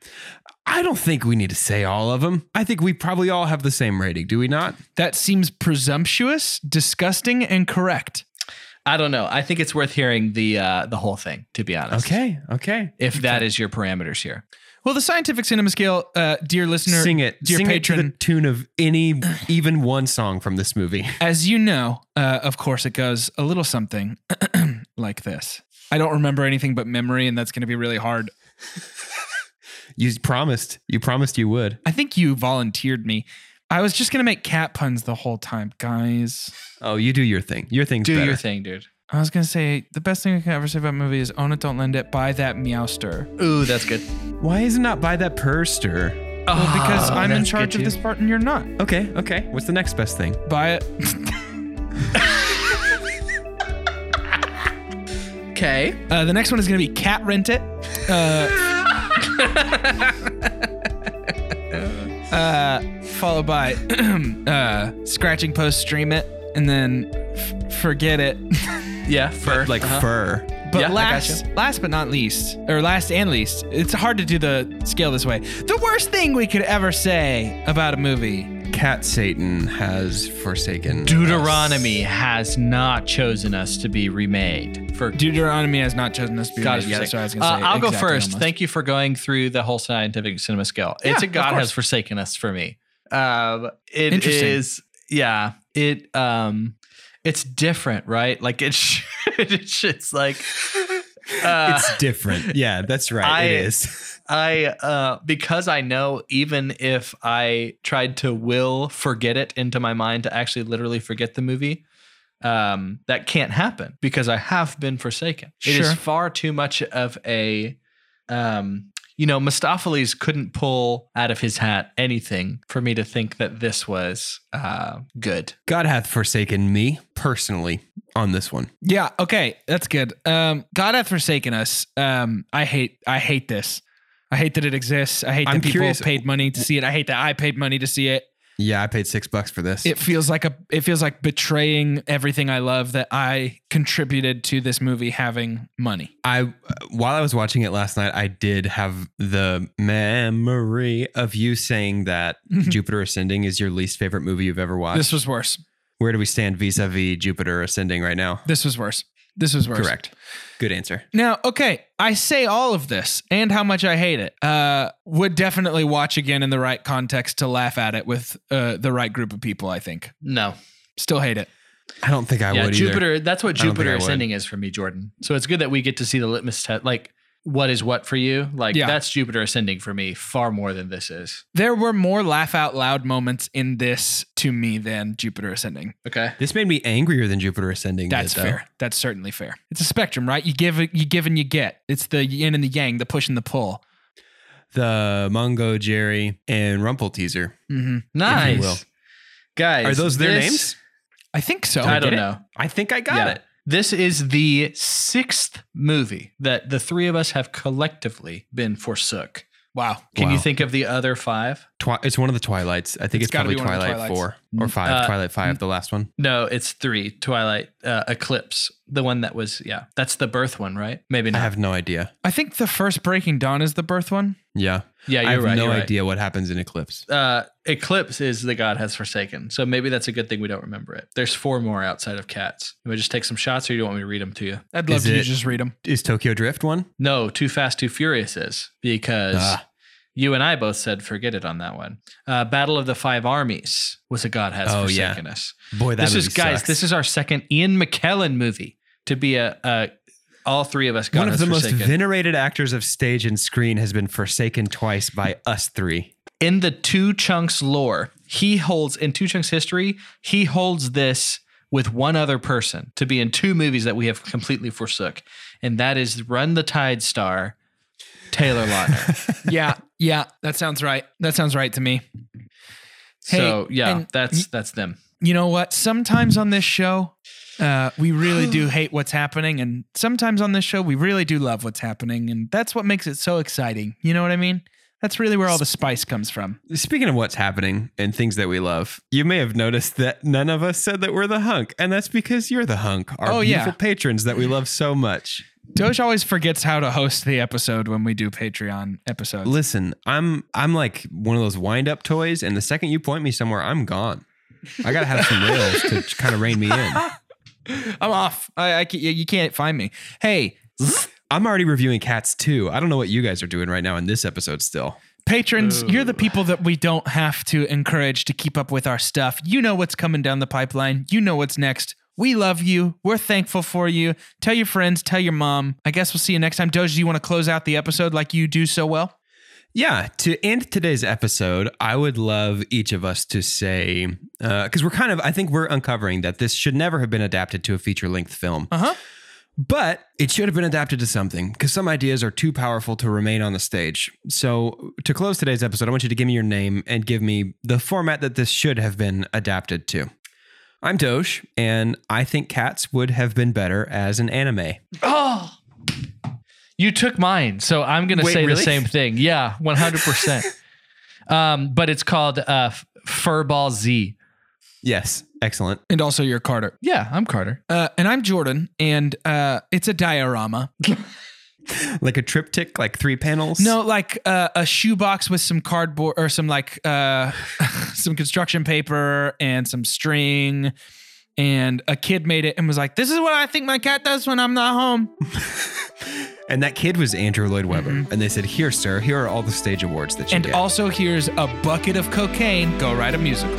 [SPEAKER 1] I don't think we need to say all of them. I think we probably all have the same rating, do we not?
[SPEAKER 2] That seems presumptuous, disgusting, and correct.
[SPEAKER 3] I don't know. I think it's worth hearing the uh, the whole thing, to be honest.
[SPEAKER 1] Okay, okay.
[SPEAKER 3] If that is your parameters here.
[SPEAKER 2] Well, the scientific cinema scale, uh, dear listener,
[SPEAKER 1] Sing it.
[SPEAKER 2] dear
[SPEAKER 1] Sing
[SPEAKER 2] patron,
[SPEAKER 1] it to the tune of any, even one song from this movie.
[SPEAKER 2] as you know, uh, of course, it goes a little something like this. I don't remember anything but memory, and that's going to be really hard.
[SPEAKER 1] You promised. You promised you would.
[SPEAKER 2] I think you volunteered me. I was just going to make cat puns the whole time, guys.
[SPEAKER 1] Oh, you do your thing. Your thing's
[SPEAKER 3] Do
[SPEAKER 1] better.
[SPEAKER 3] your thing, dude.
[SPEAKER 2] I was going to say the best thing I can ever say about a movie is own it, don't lend it, buy that meowster.
[SPEAKER 3] Ooh, that's good.
[SPEAKER 1] Why is it not buy that purster?
[SPEAKER 2] Well, because
[SPEAKER 3] Oh,
[SPEAKER 2] I'm in charge of this part and you're not.
[SPEAKER 1] Okay, okay. What's the next best thing?
[SPEAKER 2] Buy it.
[SPEAKER 3] Okay.
[SPEAKER 2] Uh, the next one is going to be cat rent it. Uh, uh, followed by uh, scratching post stream it and then f- forget it.
[SPEAKER 3] Yeah, fur.
[SPEAKER 1] Like
[SPEAKER 3] Uh-huh.
[SPEAKER 1] fur.
[SPEAKER 2] But
[SPEAKER 3] Yeah,
[SPEAKER 2] last, last but not least, or last and least, it's hard to do the scale this way. The worst thing we could ever say about a movie.
[SPEAKER 1] Cat Satan has forsaken.
[SPEAKER 3] Deuteronomy has not chosen us to be remade for
[SPEAKER 2] Deuteronomy has not chosen us to be
[SPEAKER 3] God
[SPEAKER 2] made.
[SPEAKER 3] is
[SPEAKER 2] Yeah, that's what I was going to
[SPEAKER 3] Uh,
[SPEAKER 2] say.
[SPEAKER 3] I'll go first.
[SPEAKER 2] almost.
[SPEAKER 3] Thank you for going through the whole scientific cinema scale. It's a God has forsaken us for me. Um, it
[SPEAKER 2] Interesting.
[SPEAKER 3] yeah. It um, it's different, right? Like it's it's, it's like uh,
[SPEAKER 1] It's different. Yeah, that's right.
[SPEAKER 3] I-
[SPEAKER 1] it is.
[SPEAKER 3] I uh because I know even if I tried to will forget it into my mind to actually literally forget the movie, um, that can't happen because I have been forsaken. It is far too much of a um you know, Mistoffelees couldn't pull out of his hat anything for me to think that this was uh good.
[SPEAKER 1] God hath forsaken me personally on this one.
[SPEAKER 2] Yeah. Okay. That's good. Um, God hath forsaken us. Um, I hate. I hate this. I hate that it exists. I hate that
[SPEAKER 1] I'm
[SPEAKER 2] people
[SPEAKER 1] curious-
[SPEAKER 2] paid money to see it. I hate that I paid money to see it.
[SPEAKER 1] Yeah, I paid six bucks for this.
[SPEAKER 2] It feels like a. It feels like betraying everything I love that I contributed to this movie having money.
[SPEAKER 1] I uh, while I was watching it last night, I did have the memory of you saying that mhm. Jupiter Ascending is your least favorite movie you've ever watched.
[SPEAKER 2] This was worse.
[SPEAKER 1] Where do we stand vis-a-vis Jupiter Ascending right now?
[SPEAKER 2] This was worse. This was worse.
[SPEAKER 1] Correct. Good answer.
[SPEAKER 2] Now, okay, I say all of this and how much I hate it. Uh, would definitely watch again in the right context to laugh at it with uh, the right group of people. I think.
[SPEAKER 3] No.
[SPEAKER 2] Still hate it.
[SPEAKER 1] I don't think I
[SPEAKER 3] yeah,
[SPEAKER 1] would either.
[SPEAKER 3] Jupiter that's what
[SPEAKER 1] I don't think
[SPEAKER 3] Jupiter
[SPEAKER 1] I would.
[SPEAKER 3] ascending is for me, Jordan. So it's good that we get to see the litmus test like what is what for you? Like
[SPEAKER 2] Yeah.
[SPEAKER 3] that's Jupiter ascending for me far more than this is.
[SPEAKER 2] There were more laugh out loud moments in this to me than Jupiter Ascending.
[SPEAKER 3] Okay.
[SPEAKER 1] This made me angrier than Jupiter Ascending.
[SPEAKER 2] That's
[SPEAKER 1] did, though.
[SPEAKER 2] fair. That's certainly fair. It's a spectrum, right? You give, you give, and you get. It's the yin and the yang, the push and the pull.
[SPEAKER 1] The Mungojerrie and Rumpleteazer.
[SPEAKER 2] hmm
[SPEAKER 3] Nice. Guys.
[SPEAKER 1] Are those their
[SPEAKER 3] this-
[SPEAKER 1] names?
[SPEAKER 2] I think so.
[SPEAKER 3] I don't
[SPEAKER 1] get it?
[SPEAKER 3] know.
[SPEAKER 1] I think I got
[SPEAKER 3] Yeah.
[SPEAKER 1] it.
[SPEAKER 3] This is the sixth movie that the three of us have collectively been forsook.
[SPEAKER 2] Wow.
[SPEAKER 3] Can you think of the other five?
[SPEAKER 1] Twi- it's one of the Twilights. I think
[SPEAKER 2] It's
[SPEAKER 1] it's, probably
[SPEAKER 2] be one of the
[SPEAKER 1] Twilight four or five.
[SPEAKER 3] Uh,
[SPEAKER 1] Twilight five, the last one.
[SPEAKER 3] No, it's three. Twilight uh, Eclipse, the one that was yeah, that's the birth one, right? Maybe
[SPEAKER 1] I have no idea.
[SPEAKER 2] I think the first Breaking Dawn is the birth one.
[SPEAKER 1] Yeah,
[SPEAKER 3] yeah, you're
[SPEAKER 1] I have
[SPEAKER 3] right.
[SPEAKER 1] no
[SPEAKER 3] you're right.
[SPEAKER 1] idea what happens in Eclipse.
[SPEAKER 3] Uh, Eclipse is the God has forsaken, so maybe that's a good thing we don't remember it. There's four more outside of cats. You want to just take some shots, or you don't want me to read them to you?
[SPEAKER 2] I'd love
[SPEAKER 1] Is
[SPEAKER 2] to
[SPEAKER 1] it-
[SPEAKER 2] just read them.
[SPEAKER 1] Is Tokyo Drift one?
[SPEAKER 3] No, Too Fast, Too Furious is because
[SPEAKER 1] Ah.
[SPEAKER 3] You and I both said forget it on that one. Uh, Battle of the Five Armies was a God has
[SPEAKER 1] Oh, yeah.
[SPEAKER 3] forsaken us.
[SPEAKER 1] Boy, that
[SPEAKER 3] this is guys.
[SPEAKER 1] sucks.
[SPEAKER 3] This is our second Ian McKellen movie to be a, a all three of us. God
[SPEAKER 1] one of the most venerated actors of stage and screen has been forsaken twice by us three.
[SPEAKER 3] in the Two Chunks lore, he holds in Two Chunks history, he holds this with one other person to be in two movies that we have completely forsook, and that is Run the Tide star Taylor Lautner.
[SPEAKER 2] yeah, yeah, that sounds right. That sounds right to me. Hey,
[SPEAKER 3] so yeah, that's
[SPEAKER 2] y-
[SPEAKER 3] that's them.
[SPEAKER 2] You know what? Sometimes on this show, uh, we really do hate what's happening, and sometimes on this show, we really do love what's happening, and that's what makes it so exciting. You know what I mean? That's really where all the spice comes from.
[SPEAKER 1] Speaking of what's happening and things that we love, you may have noticed that none of us said that we're the hunk, and that's because you're the hunk, our
[SPEAKER 2] Oh, yeah.
[SPEAKER 1] beautiful patrons that we love so much.
[SPEAKER 2] Doge always forgets how to host the episode when we do Patreon episodes.
[SPEAKER 1] Listen, I'm I'm like one of those wind up toys, and the second you point me somewhere, I'm gone. I gotta have some rails to kind of rein me in.
[SPEAKER 2] I'm off. I, I you can't find me. Hey,
[SPEAKER 1] I'm already reviewing cats too. I don't know what you guys are doing right now in this episode still.
[SPEAKER 2] patrons, you're the people that we don't have to encourage to keep up with our stuff. You know what's coming down the pipeline. You know what's next. We love you. We're thankful for you. Tell your friends, tell your mom. I guess we'll see you next time. Doge, do you want to close out the episode like you do so well?
[SPEAKER 1] Yeah, to end today's episode, I would love each of us to say, because we're kind of, I think we're uncovering that this should never have been adapted to a feature length film.
[SPEAKER 2] Uh huh.
[SPEAKER 1] But it should have been adapted to something because some ideas are too powerful to remain on the stage. So, to close today's episode, I want you to give me your name and give me the format that this should have been adapted to. I'm Doge, and I think Cats would have been better as an anime.
[SPEAKER 3] Oh, you took mine, so I'm gonna
[SPEAKER 1] Wait,
[SPEAKER 3] say
[SPEAKER 1] really?
[SPEAKER 3] the same thing. Yeah, 100. percent Um, but it's called uh, Furball Z.
[SPEAKER 1] Yes, excellent.
[SPEAKER 2] And also your Carter.
[SPEAKER 3] Yeah, I'm Carter.
[SPEAKER 2] Uh, and I'm Jordan, and uh, it's a diorama.
[SPEAKER 1] Like a triptych, like three panels.
[SPEAKER 2] No, like uh, a shoebox with some cardboard or some like uh, some construction paper and some string. And a kid made it and was like, "This is what I think my cat does when I'm not home."
[SPEAKER 1] And that kid was Andrew Lloyd Webber. And they said, Here, sir, here are all the stage awards that you
[SPEAKER 2] And
[SPEAKER 1] get.
[SPEAKER 2] also, here's a bucket of cocaine. Go write a musical.